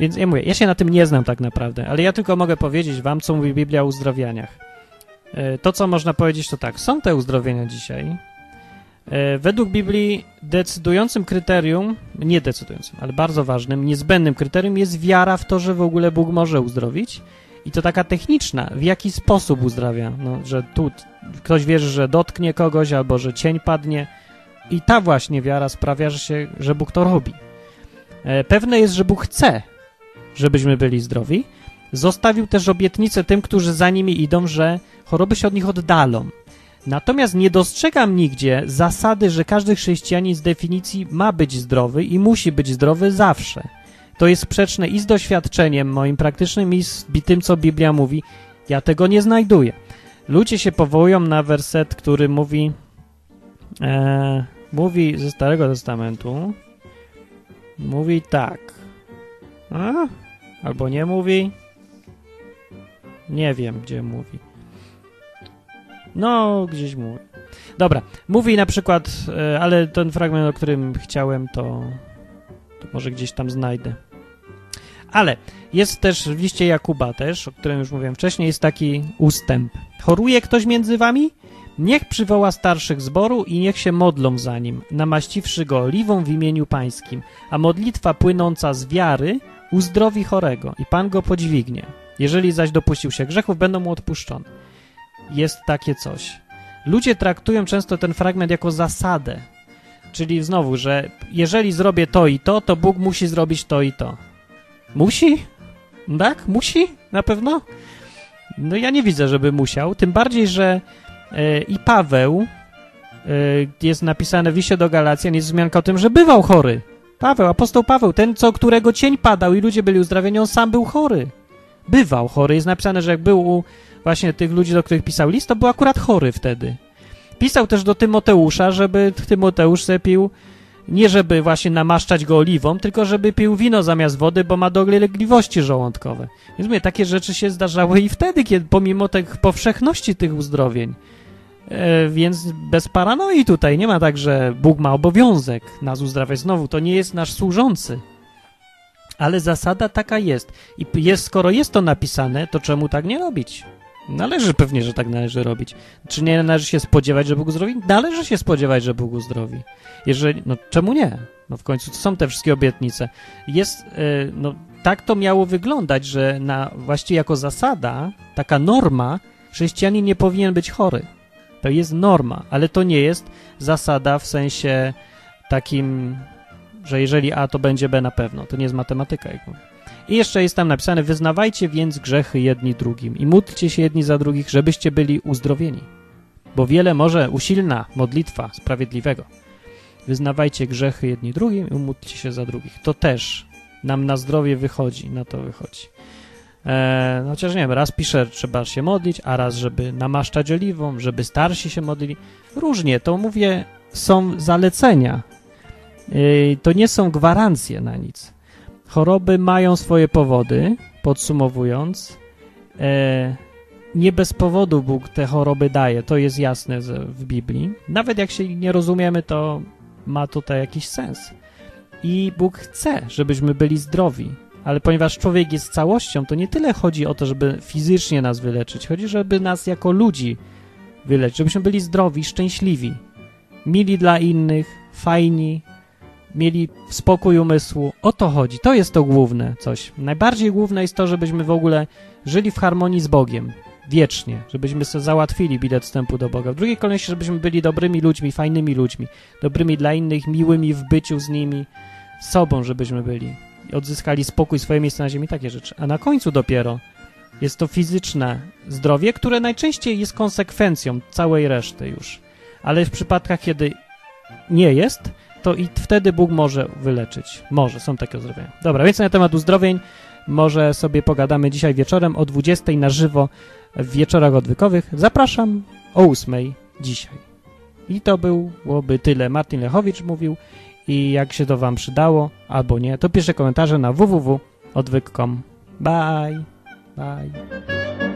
Więc ja mówię, ja się na tym nie znam tak naprawdę, ale ja tylko mogę powiedzieć wam, co mówi Biblia o uzdrowieniach. E, to, co można powiedzieć, to tak, są te uzdrowienia dzisiaj, według Biblii decydującym kryterium, nie decydującym, ale bardzo ważnym, niezbędnym kryterium jest wiara w to, że w ogóle Bóg może uzdrowić. I to taka techniczna, w jaki sposób uzdrawia. No, że tu ktoś wierzy, że dotknie kogoś, albo że cień padnie. I ta właśnie wiara sprawia, że, się, że Bóg to robi. E, pewne jest, że Bóg chce, żebyśmy byli zdrowi. Zostawił też obietnicę tym, którzy za nimi idą, że choroby się od nich oddalą. Natomiast nie dostrzegam nigdzie zasady, że każdy chrześcijanin z definicji ma być zdrowy i musi być zdrowy zawsze. To jest sprzeczne i z doświadczeniem moim praktycznym, i z tym, co Biblia mówi. Ja tego nie znajduję. Ludzie się powołują na werset, który mówi, e, mówi ze Starego Testamentu, mówi tak, a? albo nie mówi, nie wiem, gdzie mówi. No, gdzieś mówi. Dobra, mówi na przykład, e, ale ten fragment, o którym chciałem, to, to może gdzieś tam znajdę. Ale jest też w liście Jakuba też, o którym już mówiłem wcześniej, jest taki ustęp. Choruje ktoś między wami? Niech przywoła starszych zboru i niech się modlą za nim, namaściwszy go oliwą w imieniu pańskim, a modlitwa płynąca z wiary uzdrowi chorego i Pan go podźwignie. Jeżeli zaś dopuścił się grzechów, będą mu odpuszczone. Jest takie coś. Ludzie traktują często ten fragment jako zasadę. Czyli znowu, że jeżeli zrobię to i to, to Bóg musi zrobić to i to. Musi? Tak? Musi? Na pewno? No ja nie widzę, żeby musiał. Tym bardziej, że e, i Paweł e, jest napisane w liście do Galacjan, jest wzmianka o tym, że bywał chory. Paweł, apostoł Paweł, ten, co którego cień padał i ludzie byli uzdrawieni, on sam był chory. Bywał chory. Jest napisane, że jak był u właśnie tych ludzi, do których pisał list, to był akurat chory wtedy. Pisał też do Tymoteusza, żeby Tymoteusz sobie pił, nie żeby właśnie namaszczać go oliwą, tylko żeby pił wino zamiast wody, bo ma dolegliwości żołądkowe. Więc mówię, takie rzeczy się zdarzały i wtedy, kiedy pomimo tych powszechności tych uzdrowień. E, więc bez paranoi tutaj nie ma tak, że Bóg ma obowiązek nas uzdrawiać. Znowu, to nie jest nasz służący. Ale zasada taka jest. I jest, skoro jest to napisane, to czemu tak nie robić? Należy pewnie, że tak należy robić. Czy nie należy się spodziewać, że Bóg uzdrowi? Należy się spodziewać, że Bóg uzdrowi. Jeżeli, no czemu nie? No w końcu to są te wszystkie obietnice. Jest, yy, no tak to miało wyglądać, że na, właściwie jako zasada, taka norma, chrześcijanin nie powinien być chory. To jest norma, ale to nie jest zasada w sensie takim, że jeżeli A, to będzie B na pewno. To nie jest matematyka, jak mówię. I jeszcze jest tam napisane, wyznawajcie więc grzechy jedni drugim i módlcie się jedni za drugich, żebyście byli uzdrowieni. Bo wiele może usilna modlitwa sprawiedliwego. Wyznawajcie grzechy jedni drugim i módlcie się za drugich. To też nam na zdrowie wychodzi, na to wychodzi. E, no chociaż nie wiem, raz pisze, trzeba się modlić, a raz, żeby namaszczać oliwą, żeby starsi się modlili. Różnie, to mówię, są zalecenia. E, to nie są gwarancje na nic. Choroby mają swoje powody, podsumowując. E, nie bez powodu Bóg te choroby daje, to jest jasne w Biblii. Nawet jak się nie rozumiemy, to ma tutaj jakiś sens. I Bóg chce, żebyśmy byli zdrowi, ale ponieważ człowiek jest całością, to nie tyle chodzi o to, żeby fizycznie nas wyleczyć, chodzi, żeby nas jako ludzi wyleczyć, żebyśmy byli zdrowi, szczęśliwi, mili dla innych, fajni, mieli spokój umysłu. O to chodzi. To jest to główne coś. Najbardziej główne jest to, żebyśmy w ogóle żyli w harmonii z Bogiem. Wiecznie. Żebyśmy sobie załatwili bilet wstępu do Boga. W drugiej kolejności, żebyśmy byli dobrymi ludźmi, fajnymi ludźmi. Dobrymi dla innych, miłymi w byciu z nimi. Sobą, żebyśmy byli. Odzyskali spokój, swoje miejsce na ziemi, takie rzeczy. A na końcu dopiero jest to fizyczne zdrowie, które najczęściej jest konsekwencją całej reszty już. Ale w przypadkach, kiedy nie jest, to i wtedy Bóg może wyleczyć. Może, są takie uzdrowienia. Dobra, więc na temat uzdrowień może sobie pogadamy dzisiaj wieczorem o 20 na żywo w wieczorach odwykowych. Zapraszam o 8 dzisiaj. I to byłoby tyle. Martin Lechowicz mówił i jak się to wam przydało, albo nie, to piszę komentarze na www.odwyk.com. Bye! Bye!